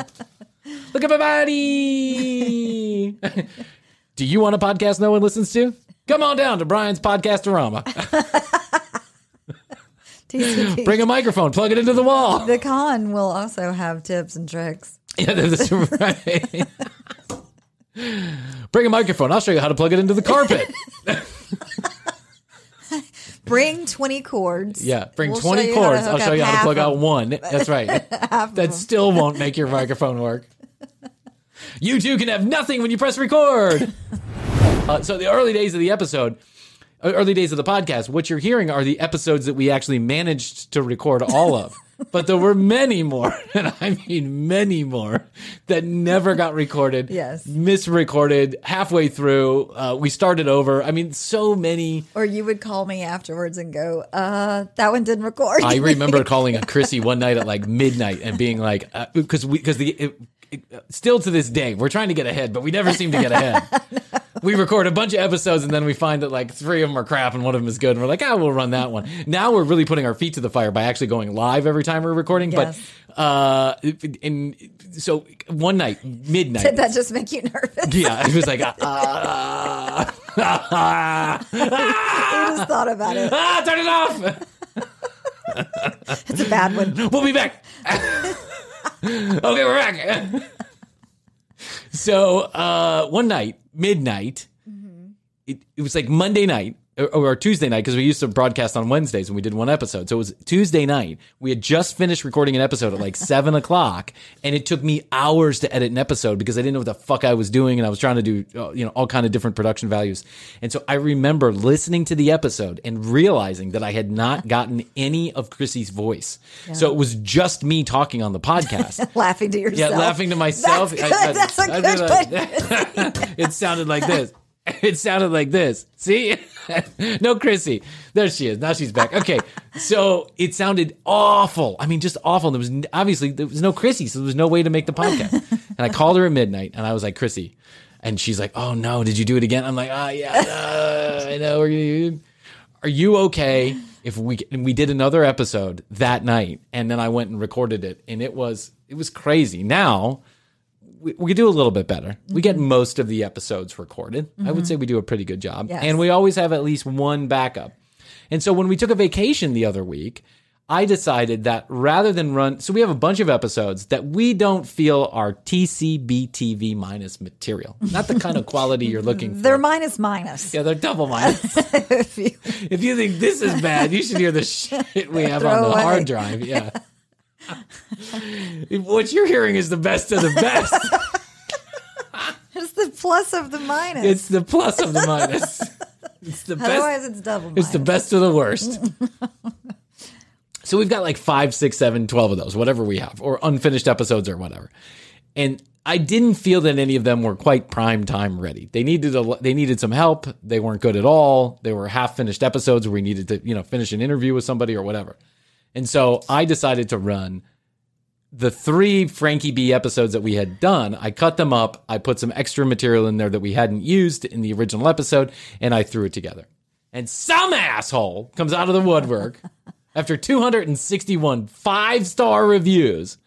Look at my body. Do you want a podcast no one listens to? Come on down to Bryan's Podcastorama. TCP. Bring a microphone, plug it into the wall. the con will also have tips and tricks. Yeah, that's right. Bring a microphone. I'll show you how to plug it into the carpet. Bring 20 cords. Yeah, bring We'll 20 you how to cords. I'll show you how to plug out one. That's right. that still won't make your microphone work. You too can have nothing when you press record. Uh, so the early days of the episode, early days of the podcast, what you're hearing are the episodes that we actually managed to record all of. but there were many more, and I mean many more, that never got recorded. Yes. misrecorded halfway through. Uh, we started over. I mean, so many. Or you would call me afterwards and go, uh, that one didn't record. I remember calling a Krissy one night at like midnight and being like, because we because the it, it, still to this day we're trying to get ahead, but we never seem to get ahead. We record a bunch of episodes and then we find that like three of them are crap and one of them is good, and we're like, ah, we'll run that one. Now we're really putting our feet to the fire by actually going live every time we're recording. Yes. But uh, in so one night midnight. Did that just make you nervous? yeah, it was like, ah, ah, you just thought about it. ah, turn it off. It's a bad one. We'll be back. okay, we're back. so uh, one night, midnight, mm-hmm. it, it was like Monday night or, or Tuesday night because we used to broadcast on Wednesdays and we did one episode. So it was Tuesday night. We had just finished recording an episode at like seven o'clock, and it took me hours to edit an episode because I didn't know what the fuck I was doing, and I was trying to do uh, you know all kind of different production values. And so I remember listening to the episode and realizing that I had not gotten any of Krissy's voice. So it was just me talking on the podcast. laughing to yourself, Yeah, laughing to myself. That's good. That's a I good did like- it sounded like this. It sounded like this. See? no, Krissy. There she is. Now she's back. Okay. So it sounded awful. I mean, just awful. There was obviously there was no Krissy, so there was no way to make the podcast. and I called her at midnight and I was like, Krissy. And she's like, Oh no, did you do it again? I'm like, Ah, yeah, uh, I know. We're gonna are you okay if we and we did another episode that night and then I went and recorded it and it was it was crazy. Now we, we do a little bit better. We get mm-hmm. most of the episodes recorded. I would mm-hmm. say we do a pretty good job. Yes. And we always have at least one backup. And so when we took a vacation the other week, I decided that rather than run, so we have a bunch of episodes that we don't feel are TCBTV minus material. Not the kind of quality you're looking for. They're minus minus. yeah, they're double minus. If you- if you think this is bad, you should hear the shit we have on the away. hard drive. Yeah. what you're hearing is the best of the best. it's the plus of the minus. it's the plus of the minus. It's the best. Otherwise, it's double minus. It's the best of the worst. so we've got like five, six, seven, twelve of those, whatever we have, or unfinished episodes or whatever. And I didn't feel that any of them were quite prime time ready. They needed a, they needed some help. They weren't good at all. They were half finished episodes where we needed to, you know, finish an interview with somebody or whatever. And so I decided to run the three Frankie B episodes that we had done, I cut them up. I put some extra material in there that we hadn't used in the original episode, and I threw it together. And some asshole comes out of the woodwork after 261 five star reviews.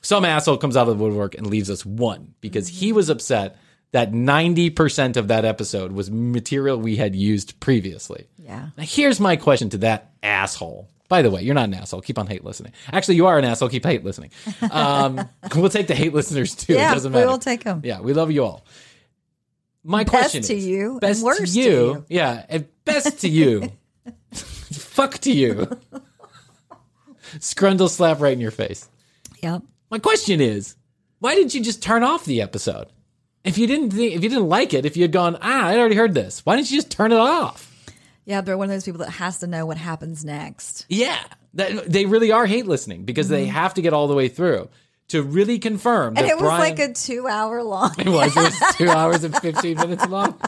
Some asshole comes out of the woodwork and leaves us one because he was upset that 90% of that episode was material we had used previously. Yeah. Now, here's my question to that asshole. By the way, you're not an asshole. Keep on hate listening. Actually, you are an asshole. Keep hate listening. Um, we'll take the hate listeners too. Yeah, it doesn't We will take them. Yeah, we love you all. My Best question to is, you best worst to to you. you. Yeah, and best to you. Fuck to you. Scrundle slap right in your face. Yep. My question is, why didn't you just turn off the episode? If you didn't think, if you didn't like it, if you had gone, ah, I already heard this. Why didn't you just turn it off? Yeah, they're one of those people that has to know what happens next. Yeah, that, they really are hate listening because they have to get all the way through to really confirm that Mm-hmm. And it was Bryan, like a two hour long. It was. It was two hours and fifteen minutes long.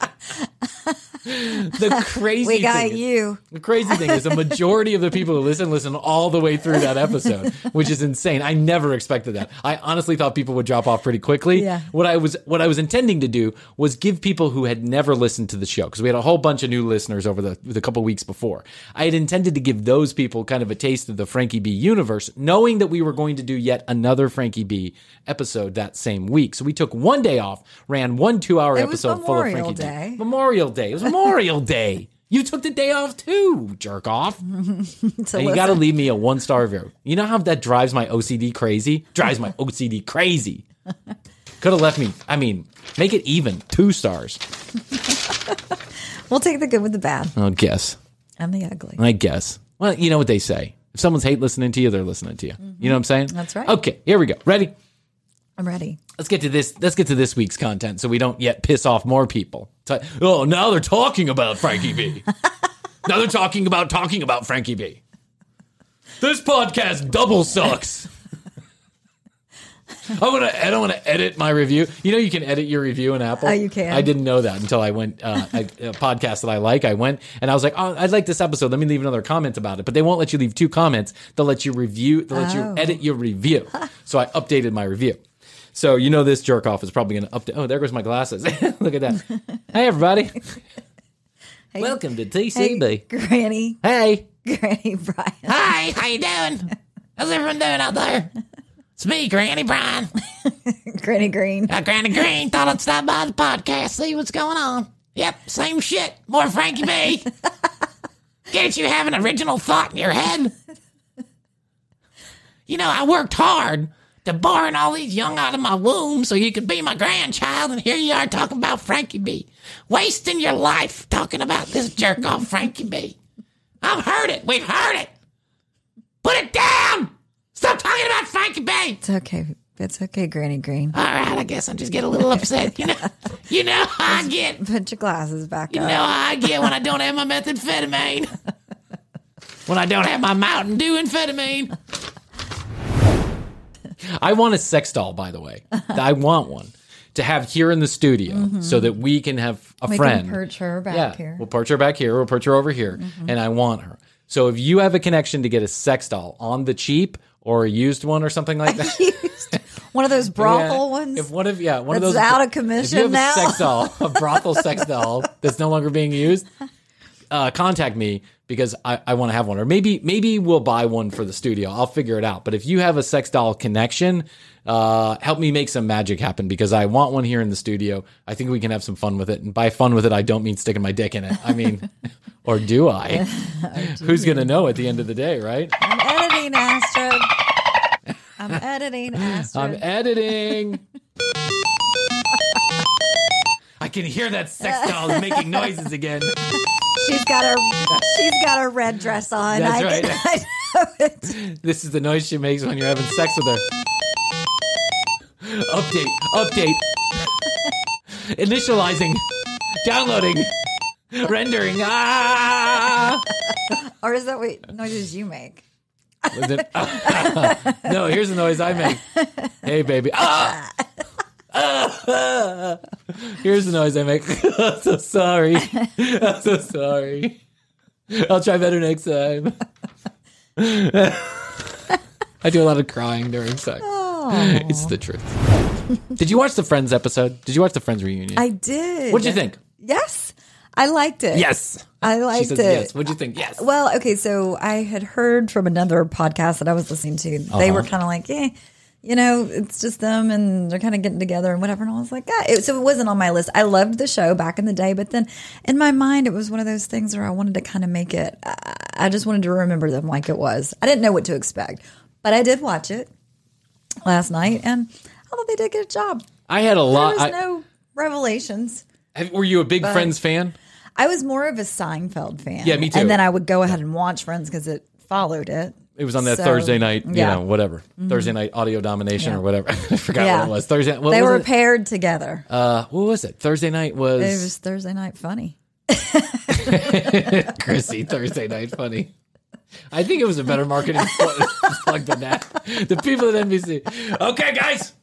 the crazy We got thing is- you. the crazy thing is, the majority of the people who listen listen all the way through that episode, which is insane. I never expected that. I honestly thought people would drop off pretty quickly. Yeah. What I was what I was intending to do was give people who had never listened to the show because we had a whole bunch of new listeners over the the couple weeks before. I had intended to give those people kind of a taste of the Frankie B universe, knowing that we were going to do yet another Frankie B episode that same week. So we took one day off, ran one two hour episode full of Frankie Day. B. Memorial Day. It was Memorial Day. You took the day off too, jerk off. So And you got to leave me a one star review. You know how that drives my OCD crazy? Drives my OCD crazy. Could have left me. I mean, make it even. Two stars. we'll take the good with the bad I guess. and the ugly. I guess. Well, you know what they say. If someone's hate listening to you, they're listening to you. You know what I'm saying? That's right. Okay, here we go. Ready? I'm ready. Let's get to this. Let's get to this week's content, so we don't yet piss off more people. T- Oh, now they're talking about Frankie B. now they're talking about talking about Frankie B. This podcast double sucks. I want to. I don't want to edit my review. You know, you can edit your review in Apple. Oh, you can? I didn't know that until I went uh, I, a podcast that I like. I went and I was like, oh, I like this episode. Let me leave another comment about it. But they won't let you leave two comments. They'll let you review. They'll let you Oh. edit your review. so I updated my review. So you know this jerk off is probably going to update. Oh, there goes my glasses. Look at that. hey everybody, Hey, welcome to hey, TCB. Granny, Hey, Granny Bryan. hi, how you doing? How's everyone doing out there? It's me, Granny Bryan. Granny Green. Uh, Granny Green thought I'd stop by the podcast, see what's going on. Yep, same shit. More Frankie B. Can't you have an original thought in your head? You know, I worked hard to born all these young out of my womb so you could be my grandchild, and here you are talking about Frankie B. Wasting your life talking about this jerk off Frankie B. I've heard it. We've heard it. Put it down. Stop talking about Frankie B. It's okay. It's okay, Granny Green. All right, I guess I'm just getting a little upset. You know, you know how I get. Put your glasses back You know up. how I get when I don't have my methamphetamine. when I don't have my Mountain Dew amphetamine. I want a sex doll, by the way. I want one to have here in the studio so that we can have a Mm-hmm. We friend. can perch her back yeah, here. we'll perch her back here. We'll perch her over here, and I want her. So if you have a connection to get a sex doll on the cheap or a used one or something like that, One of those brothel yeah. ones. If one of yeah, one of those out of If commission you have now. a sex doll, a brothel sex doll that's no longer being used, uh, contact me because I, I want to have one. Or maybe maybe we'll buy one for the studio. I'll figure it out. But if you have a sex doll connection, uh, help me make some magic happen because I want one here in the studio. I think we can have some fun with it. And by fun with it, I don't mean sticking my dick in it. I mean Or do I? Who's going to know at the end of the day, right? I'm editing, Astrid. I'm editing, Astrid. I'm editing. I can hear that sex doll making noises again. She's got her she's got her red dress on. That's I, right. I know it. This is the noise she makes when you're having sex with her. Update, update. Initializing, downloading, rendering. Ah! Or is that what noises you make? No, here's the noise I make. Hey, baby. Ah! Here's the noise I make. I'm so sorry. I'm so sorry. I'll try better next time. I do a lot of crying during sex. It's the truth. Did you watch the Friends episode? Did you watch the Friends reunion? I did. What'd you think? Yes. I liked it. Yes. I She liked says it. yes. What'd you think? Yes. Well, okay, so I had heard from another podcast that I was listening to. They were Uh-huh. kind of like, eh, you know, it's just them and they're kind of getting together and whatever. And I was like, yeah. It, so it wasn't on my list. I loved the show back in the day, but then in my mind, it was one of those things where I wanted to kind of make it, I, I just wanted to remember them like it was. I didn't know what to expect, but I did watch it last night and I thought they did a good job. I had a lot. There was I- no revelations. have- were you a big Friends fan? I was more of a Seinfeld fan. Yeah, me too. And then I would go ahead and watch Friends because it followed it. It was on that So, Thursday night, you yeah. Mm-hmm. know, whatever. Thursday night audio domination Yeah. or whatever. I forgot Yeah. what it was. Thursday. What they was were it? paired together. Uh, what was it? Thursday night was, it was Thursday night funny. Krissy. Thursday night funny. I think it was a better marketing plug than that. The people at NBC. Okay, guys,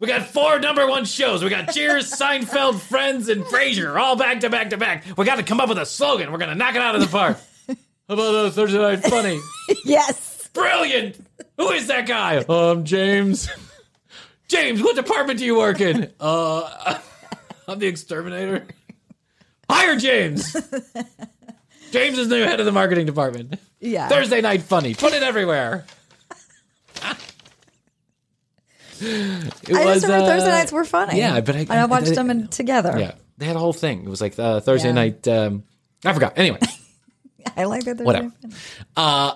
we got four number one shows. We got Cheers, Seinfeld, Friends, and Frasier, all back to back to back. We got to come up with a slogan. We're gonna knock it out of the park. How about uh, Thursday night funny? Yes. Brilliant. Who is that guy? Um, James. James, what department do you work in? Uh, I'm the exterminator. Hire James. James is the head of the marketing department. Yeah. Thursday night funny. Put it everywhere. It I just remember uh, Thursday nights were funny. Yeah, but I, and I watched them in, together. Yeah, they had a whole thing. It was like uh, Thursday Yeah. night. Um, I forgot. Anyway. I like that. Whatever. funny. Uh,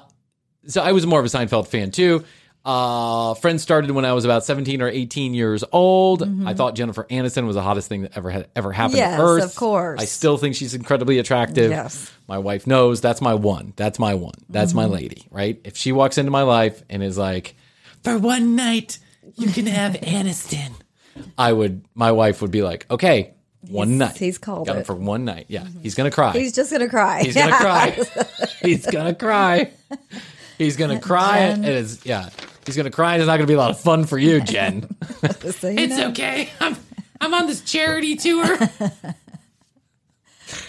so I was more of a Seinfeld fan too. Uh, Friends started when I was about 17 or 18 years old. I thought Jennifer Aniston was the hottest thing that ever had ever happened Mm-hmm. Yes, to Earth. of course. I still think she's incredibly attractive. Yes. My wife knows that's my one. That's my one. That's Mm-hmm. my lady, right? If she walks into my life and is like, for one night, you can have Aniston. I would, my wife would be like, okay, one He's- night. he's called Got him for one night. Yeah. He's going to cry. He's just gonna cry. He's gonna cry. He's gonna cry. He's gonna cry. Jen. And it's yeah. He's gonna cry. And it's not gonna be a lot of fun for you, Jen. So, you it's know. okay. I'm I'm on this charity tour.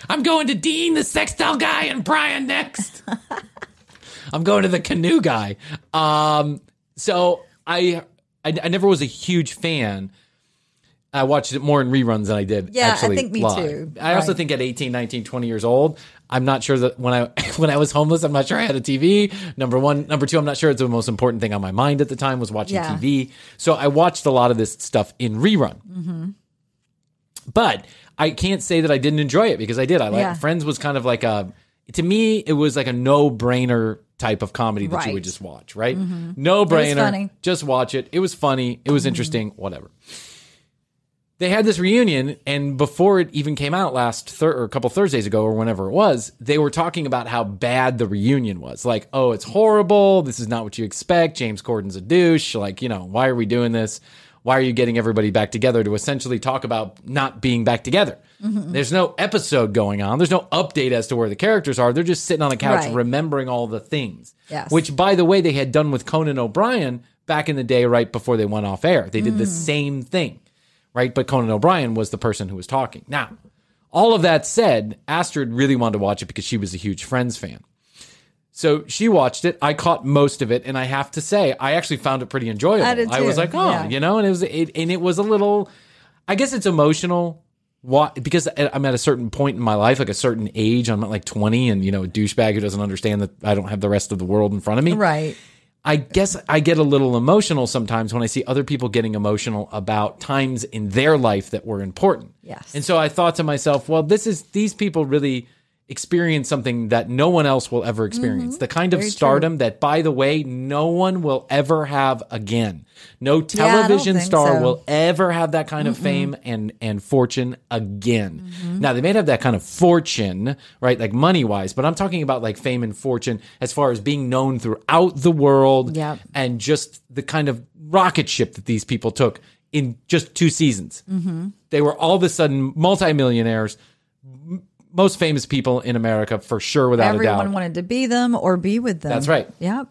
I'm going to Dean, the sex doll guy, and Brian next. I'm going to the canoe guy. Um, so I, I I never was a huge fan. I watched it more in reruns than I did Yeah, I think me live. too. I also think at 18, 19, 20 years old, I'm not sure that when I when I was homeless, I'm not sure I had a TV. Number one, number two, I'm not sure it's the most important thing on my mind at the time was watching Yeah. TV. So I watched a lot of this stuff in rerun. Mm-hmm. But I can't say that I didn't enjoy it because I did. I like Yeah. Friends was kind of like a to me it was like a no brainer type of comedy that you Right. Mm-hmm. would just watch, right? No brainer. Just watch it. It was funny. It was interesting. Whatever they had this reunion and before it even came out last thir- or a couple thursdays ago or whenever it was they were talking about how bad the reunion was. Like oh it's horrible. This is not what you expect. James corden's a douche. Like you know why are we doing this? Why are you getting everybody back together to essentially talk about not being back together? Mm-hmm. There's no episode going on. There's no update as to where the characters are. They're just sitting on the couch Right. remembering all the things Yes. which by the way they had done with conan o'brien back in the day right before they went off air. They did the mm. same thing right? But Conan O'Brien was the person who was talking. Now, all of that said, Astrid really wanted to watch it because she was a huge Friends fan. So she watched it. I caught most of it, and I have to say, I actually found it pretty enjoyable. I did was like, oh, yeah. you know, and it was, it, and it was a little. I guess it's emotional. Why? Because I'm at a certain point in my life, like a certain age. I'm not like 20, and you know, a douchebag who doesn't understand that I don't have the rest of the world in front of me. Right. I guess I get a little emotional sometimes when I see other people getting emotional about times in their life that were important. Yes. And so I thought to myself, well, this is these people really experience something that no one else will ever experience. The kind of Mm-hmm. Very true. stardom that, by the way, no one will ever have again. No television think star so. will ever have that kind of fame and and fortune again. Mm-hmm. Now they may have that kind of fortune, right, like money wise, but I'm talking about like fame and fortune as far as being known throughout the world, Yep. and just the kind of rocket ship that these people took in just two seasons. Mm-hmm. They were all of a sudden multimillionaires, most famous people in America for sure, without a doubt. Everyone wanted to be them or be with them. That's right. Yep.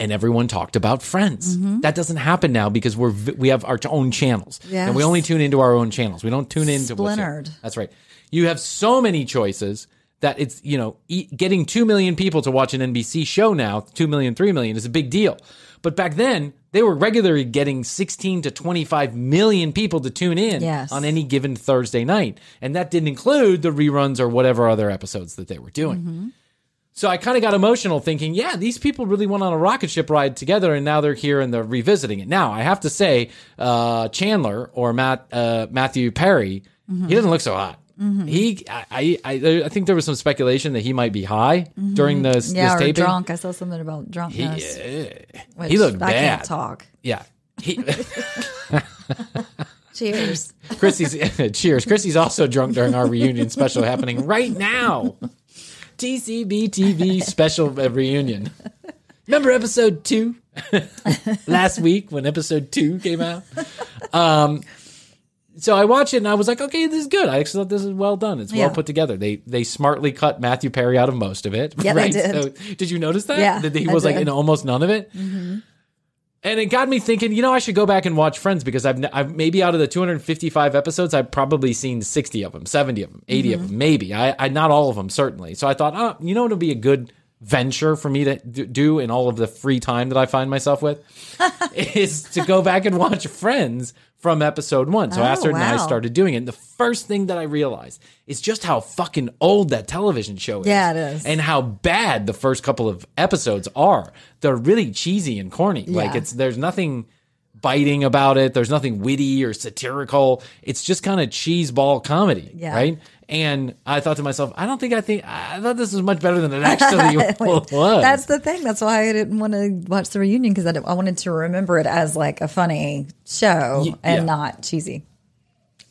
and everyone talked about friends. Mm-hmm. That doesn't happen now because we're we have our own channels, and we only tune into our own channels. We don't tune into. Splintered. That's right. You have so many choices that it's you know getting two million people to watch an NBC show now, two million, three million is a big deal. But back then, they were regularly getting 16 to 25 million people to tune in Yes. on any given Thursday night. And that didn't include the reruns or whatever other episodes that they were doing. Mm-hmm. So I kind of got emotional thinking, yeah, these people really went on a rocket ship ride together, and now they're here and they're revisiting it. Now I have to say, uh, Chandler or Matt uh, Matthew Perry, Mm-hmm. he doesn't look so hot. He, I, I, I think there was some speculation that he might be high during this, Mm-hmm. Yeah, this or taping. drunk. I saw something about He, drunkenness. uh, which he looked I bad. can't talk. Yeah. He, Cheers. Krissy's cheers. Krissy's also drunk during our reunion special happening right now. TCB TV special reunion. Remember episode two last week when episode two came out? Um, so I watched it and I was like, okay, this is good. I actually thought this is well done. It's well Yeah. put together. They they smartly cut Matthew Perry out of most of it. Yeah, they right? did. So, did you notice that? Yeah, that he was like in almost none of it. Mm-hmm. And it got me thinking, you know, I should go back and watch Friends because I've, I've maybe out of the 255 episodes, I've probably seen 60 of them, 70 of them, 80 of mm-hmm. them, maybe. I, I not all of them, certainly. So I thought, oh, you know, it'll be a good venture for me to do in all of the free time that I find myself with is to go back and watch Friends from episode one. So Oh, Astrid and I started doing it. And the first thing that I realized is just how fucking old that television show is. Yeah, it is. And how bad the first couple of episodes are. They're really cheesy and corny. Like it's there's nothing biting about it. There's nothing witty or satirical. It's just kind of cheese ball comedy, Yeah. right? And I thought to myself, I don't think I think I thought this was much better than it actually was. That's the thing. That's why I didn't want to watch the reunion because I, I wanted to remember it as like a funny show and not cheesy.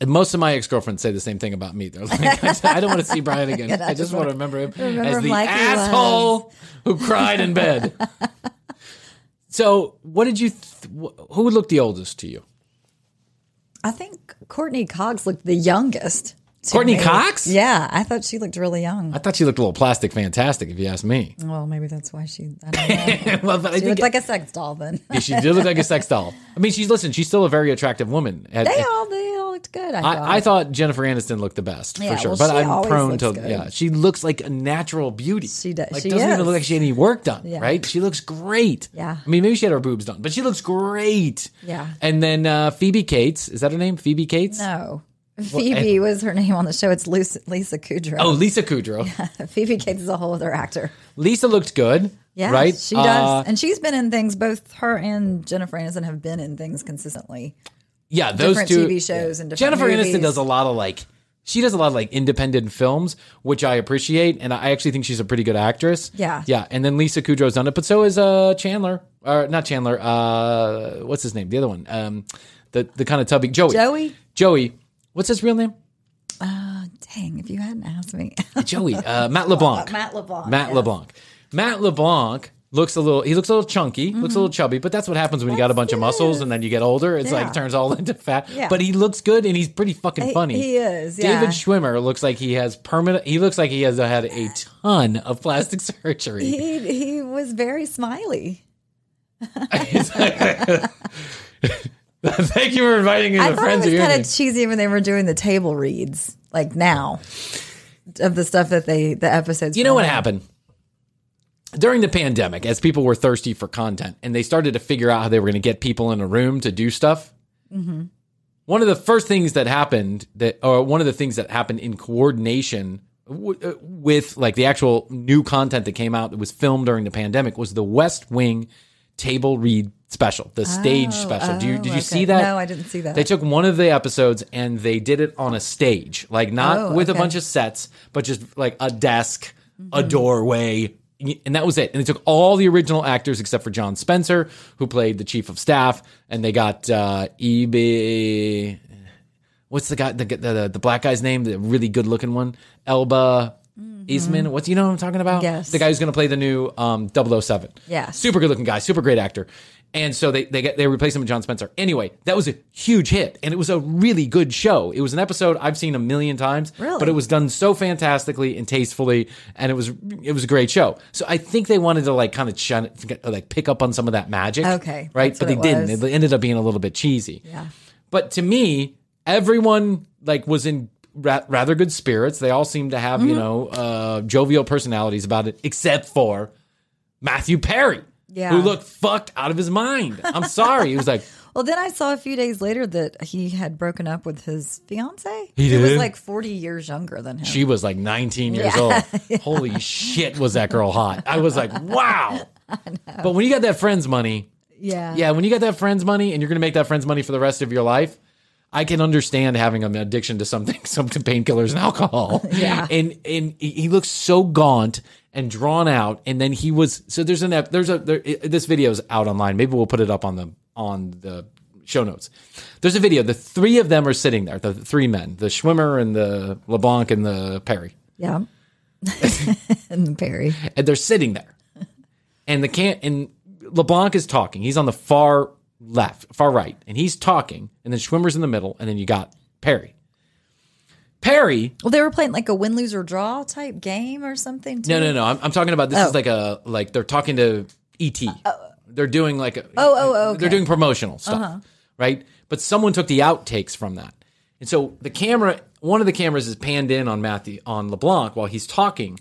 And most of my ex girlfriends say the same thing about me. They're like, I don't want to see Bryan again. I I just want to remember him remember as the like asshole who cried in bed. so, what did you? Th- wh- who looked the oldest to you? I think Courteney Cox looked the youngest. Courteney me. Cox? Yeah, I thought she looked really young. I thought she looked a little plastic fantastic, if you ask me. well, maybe that's why she. I don't know. well, but I she think looked like a sex doll then. Yeah, she did look like a sex doll. I mean, she's listen. She's still a very attractive woman. They all they all looked good. I, thought. I, I thought Jennifer Aniston looked the best Yeah, for sure, well, but I'm prone to good. yeah. She looks like a natural beauty. She does- Like she doesn't even look like she had any work done. Yeah. Right? She looks great. Yeah. I mean, maybe she had her boobs done, but she looks great. Yeah. And then uh, Phoebe Cates is that her name? Phoebe Cates. no. Phoebe was her name on the show. It's Lisa, Lisa Kudrow. Oh, Lisa Kudrow. Phoebe Cates is a whole other actor. Lisa looked good. Yeah, Right. She does, Uh, and she's been in things. Both her and Jennifer Aniston have been in things consistently. yeah, those different two TV shows and different Jennifer movies. Aniston does a lot of like she does a lot of like independent films, which I appreciate, and I actually think she's a pretty good actress. Yeah. yeah. And then Lisa Kudrow's done it, but so is uh Chandler, or not Chandler. Uh, what's his name? The other one, um, the the kind of tubby Joey. Joey? Joey. What's his real name? Dang, if you hadn't asked me, Joey. Uh, Matt LeBlanc. Matt LeBlanc. Matt. LeBlanc. Matt LeBlanc looks a little. He looks a little chunky. Looks a little chubby. But that's what happens when you got a bunch of muscles and then you get older. It's Yeah. like turns all into fat. Yeah. But he looks good and he's pretty fucking He- funny. he is, yeah. David Schwimmer looks like he has permanent. He looks like he has had a ton of plastic surgery. He he was very smiley. Thank you for inviting me to I thought friends it was kind of cheesy when they were doing the table reads, like now, of the stuff that they the episodes. You know what on. happened? During the pandemic, as people were thirsty for content and they started to figure out how they were going to get people in a room to do stuff, one of the first things that happened that, or one of the things that happened in coordination w- uh, with like the actual new content that came out that was filmed during the pandemic was the West Wing table read special, the stage special. Do you, oh, did you okay. see that? No, I didn't see that. They took one of the episodes and they did it on a stage, like not Oh, with a bunch of sets, but just like a desk, a Mm-hmm. doorway. And that was it. And they took all the original actors except for John Spencer, who played the chief of staff, and they got uh, E.B. What's the guy, the, the the black guy's name, the really good looking one, Elba Eastman. What's you know what I'm talking about? Mm-hmm. Yes. the guy who's going to play the new um, 007. Yes. super good looking guy, super great actor. And so they they get they replaced him with John Spencer. Anyway, that was a huge hit, and it was a really good show. It was an episode I've seen a million times, Really? but it was done so fantastically and tastefully, and it was it was a great show. So I think they wanted to like kind of shun, like pick up on some of that magic, Okay, right? But they it didn't. It ended up being a little bit cheesy. Yeah. But to me, everyone like was in ra- rather good spirits. They all seemed to have you Mm-hmm. know uh, jovial personalities about it, except for Matthew Perry, Yeah. who looked fucked out of his mind. I'm sorry. He was like, Well, then I saw a few days later that he had broken up with his fiance. He Who was like 40 years younger than him. she was like 19 years Yeah. old. Holy shit, was that girl hot? I was like, wow. But when you got that friend's money, yeah. yeah, when you got that friend's money and you're going to make that friend's money for the rest of your life, I can understand having an addiction to something, some to painkillers and alcohol. Yeah. and and he looks so gaunt and drawn out. And then he was so there's an there's a there, this video's out online. Maybe we'll put it up on the on the show notes. There's a video. The three of them are sitting there. The three men, the Schwimmer and the LeBlanc and the Perry Yeah. and the Perry. and they're sitting there. And the can and LeBlanc is talking. He's on the far left, far right, and he's talking. And then Schwimmer's in the middle, and then you got Perry. Perry, Well, they were playing like a win, lose, or draw type game or something. Too. no, no, no. I'm, I'm talking about this Oh. is like a like they're talking to ET. they're doing like a, Oh, oh, oh, they're. Uh-huh. doing promotional stuff, right? But someone took the outtakes from that, and so the camera, one of the cameras is panned in on Matthew on LeBlanc while he's talking,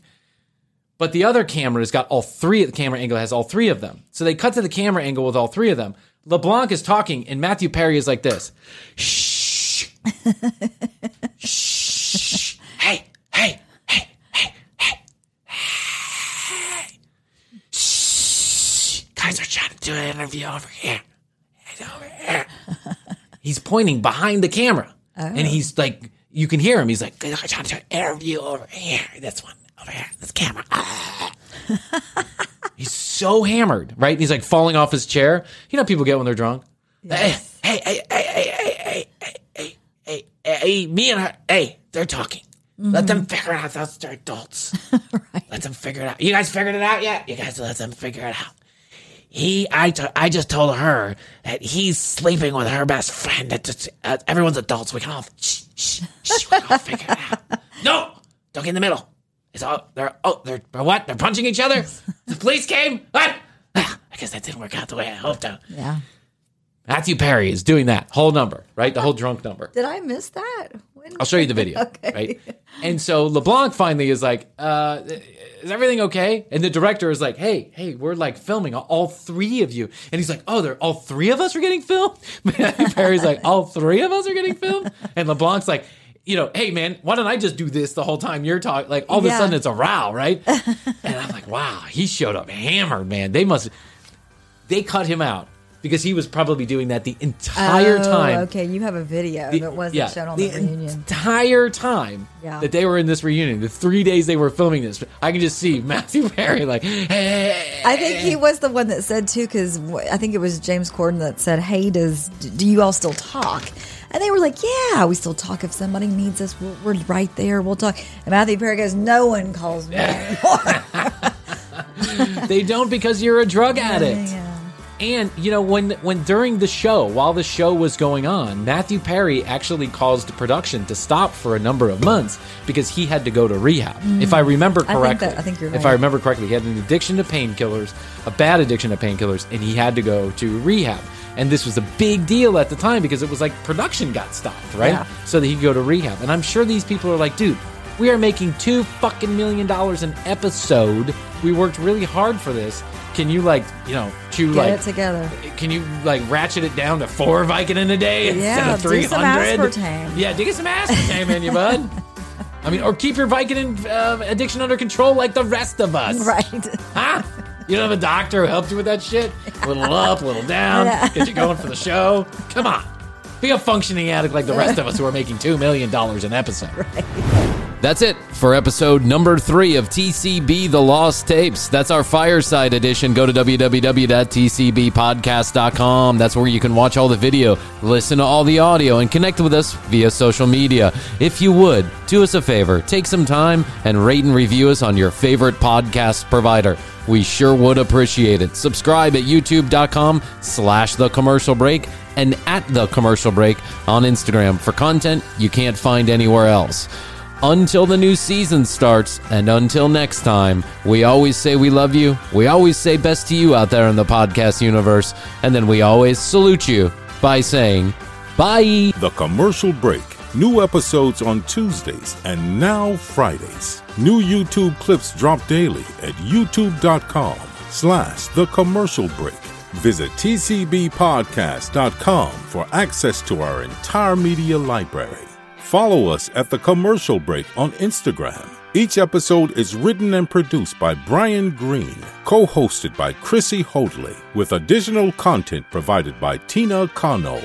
but the other camera has got all three. The camera angle has all three of them, so they cut to the camera angle with all three of them. LeBlanc is talking, and Matthew Perry is like this. Shh. Shh. Hey, hey, hey, hey, hey, hey. Shh. Guys are trying to do an interview over here. It's over here. he's pointing behind the camera. And oh. he's like, you can hear him. He's like, are trying to do an interview over here. This one, over here, this camera. Ah. he's so hammered, right? And he's like falling off his chair. You know, how people get when they're drunk. Hey, hey, hey, hey, hey, hey, hey, hey, hey, hey, hey, me and her, hey, they're talking. Let them figure it out. Those they're adults. right. Let them figure it out. You guys figured it out yet? You guys let them figure it out. He, I, t- I just told her that he's sleeping with her best friend. That just, uh, everyone's adults. We can all shh, shh, shh. We can all figure it out. No, don't get in the middle. It's all they're oh they're, what? They're punching each other. The police came. What? Ah, I guess that didn't work out the way I hoped. To. Yeah. Matthew Perry is doing that whole number, right? The whole drunk number. Did I miss that? When- I'll show you the video, Okay. right? And so LeBlanc finally is like, uh, "Is everything okay?" And the director is like, "Hey, hey, we're like filming all three of you." And he's like, "Oh, they're all three of us are getting filmed." Matthew Perry's like, "All three of us are getting filmed," and LeBlanc's like. You know, hey man, why don't I just do this the whole time you're talking? Like all of a sudden it's a row, right? and I'm like, wow, he showed up hammered, man. They must, they cut him out because he was probably doing that the entire Oh, time Okay, you have a video the- that wasn't yeah, shown on the, reunion. entire time Yeah. that they were in this reunion, the three days they were filming this, I can just see Matthew Perry like, hey, I think he was the one that said too, because I think it was James Corden that said, "Hey, does do you all still talk?" And they were like, "Yeah, we still talk. If somebody needs us, we're, we're right there. We'll talk." And Matthew Perry goes, "No one calls me anymore." they don't because you're a drug addict. Yeah. And you know when when during the show, while the show was going on, Matthew Perry actually caused production to stop for a number of months because he had to go to rehab. If I remember Mm. think correctly, that- I think you're If. I remember correctly, he had an addiction to painkillers, a bad addiction to painkillers, and he had to go to rehab. And this was a big deal at the time because it was like production got stopped, right? Yeah. So that he could go to rehab. And I'm sure these people are like, dude, we are making two fucking million dollars an episode. We worked really hard for this. Can you like, you know, chew Get like it together. can you like ratchet it down to four Vicodin a day instead Yeah, of three some hundred? Yeah, dig some aspartame in you, bud. I mean, or keep your Vicodin uh, addiction under control like the rest of us. Right. Huh? You don't have a doctor who helps you with that shit? A little up, a little down, get you going for the show. Come on. Be a functioning addict like the rest of us who are making $2 million an episode. That's it for episode number three of TCB The Lost Tapes. That's our fireside edition. Go to www.tcbpodcast.com. That's where you can watch all the video, listen to all the audio, and connect with us via social media. If you would, do us a favor, take some time and rate and review us on your favorite podcast provider. We sure would appreciate it. Subscribe at youtube.com slash the commercial break and at the commercial break on Instagram for content you can't find anywhere else. Until the new season starts, and until next time, we always say we love you. We always say best to you out there in the podcast universe. And then we always salute you by saying, bye. The Commercial Break. New episodes on Tuesdays and now Fridays. New YouTube clips drop daily at youtube.com slash the commercial break. Visit tcbpodcast.com for access to our entire media library. Follow us at The Commercial Break on Instagram. Each episode is written and produced by Bryan Green, co hosted by Krissy Hoadley, with additional content provided by Tina Cano.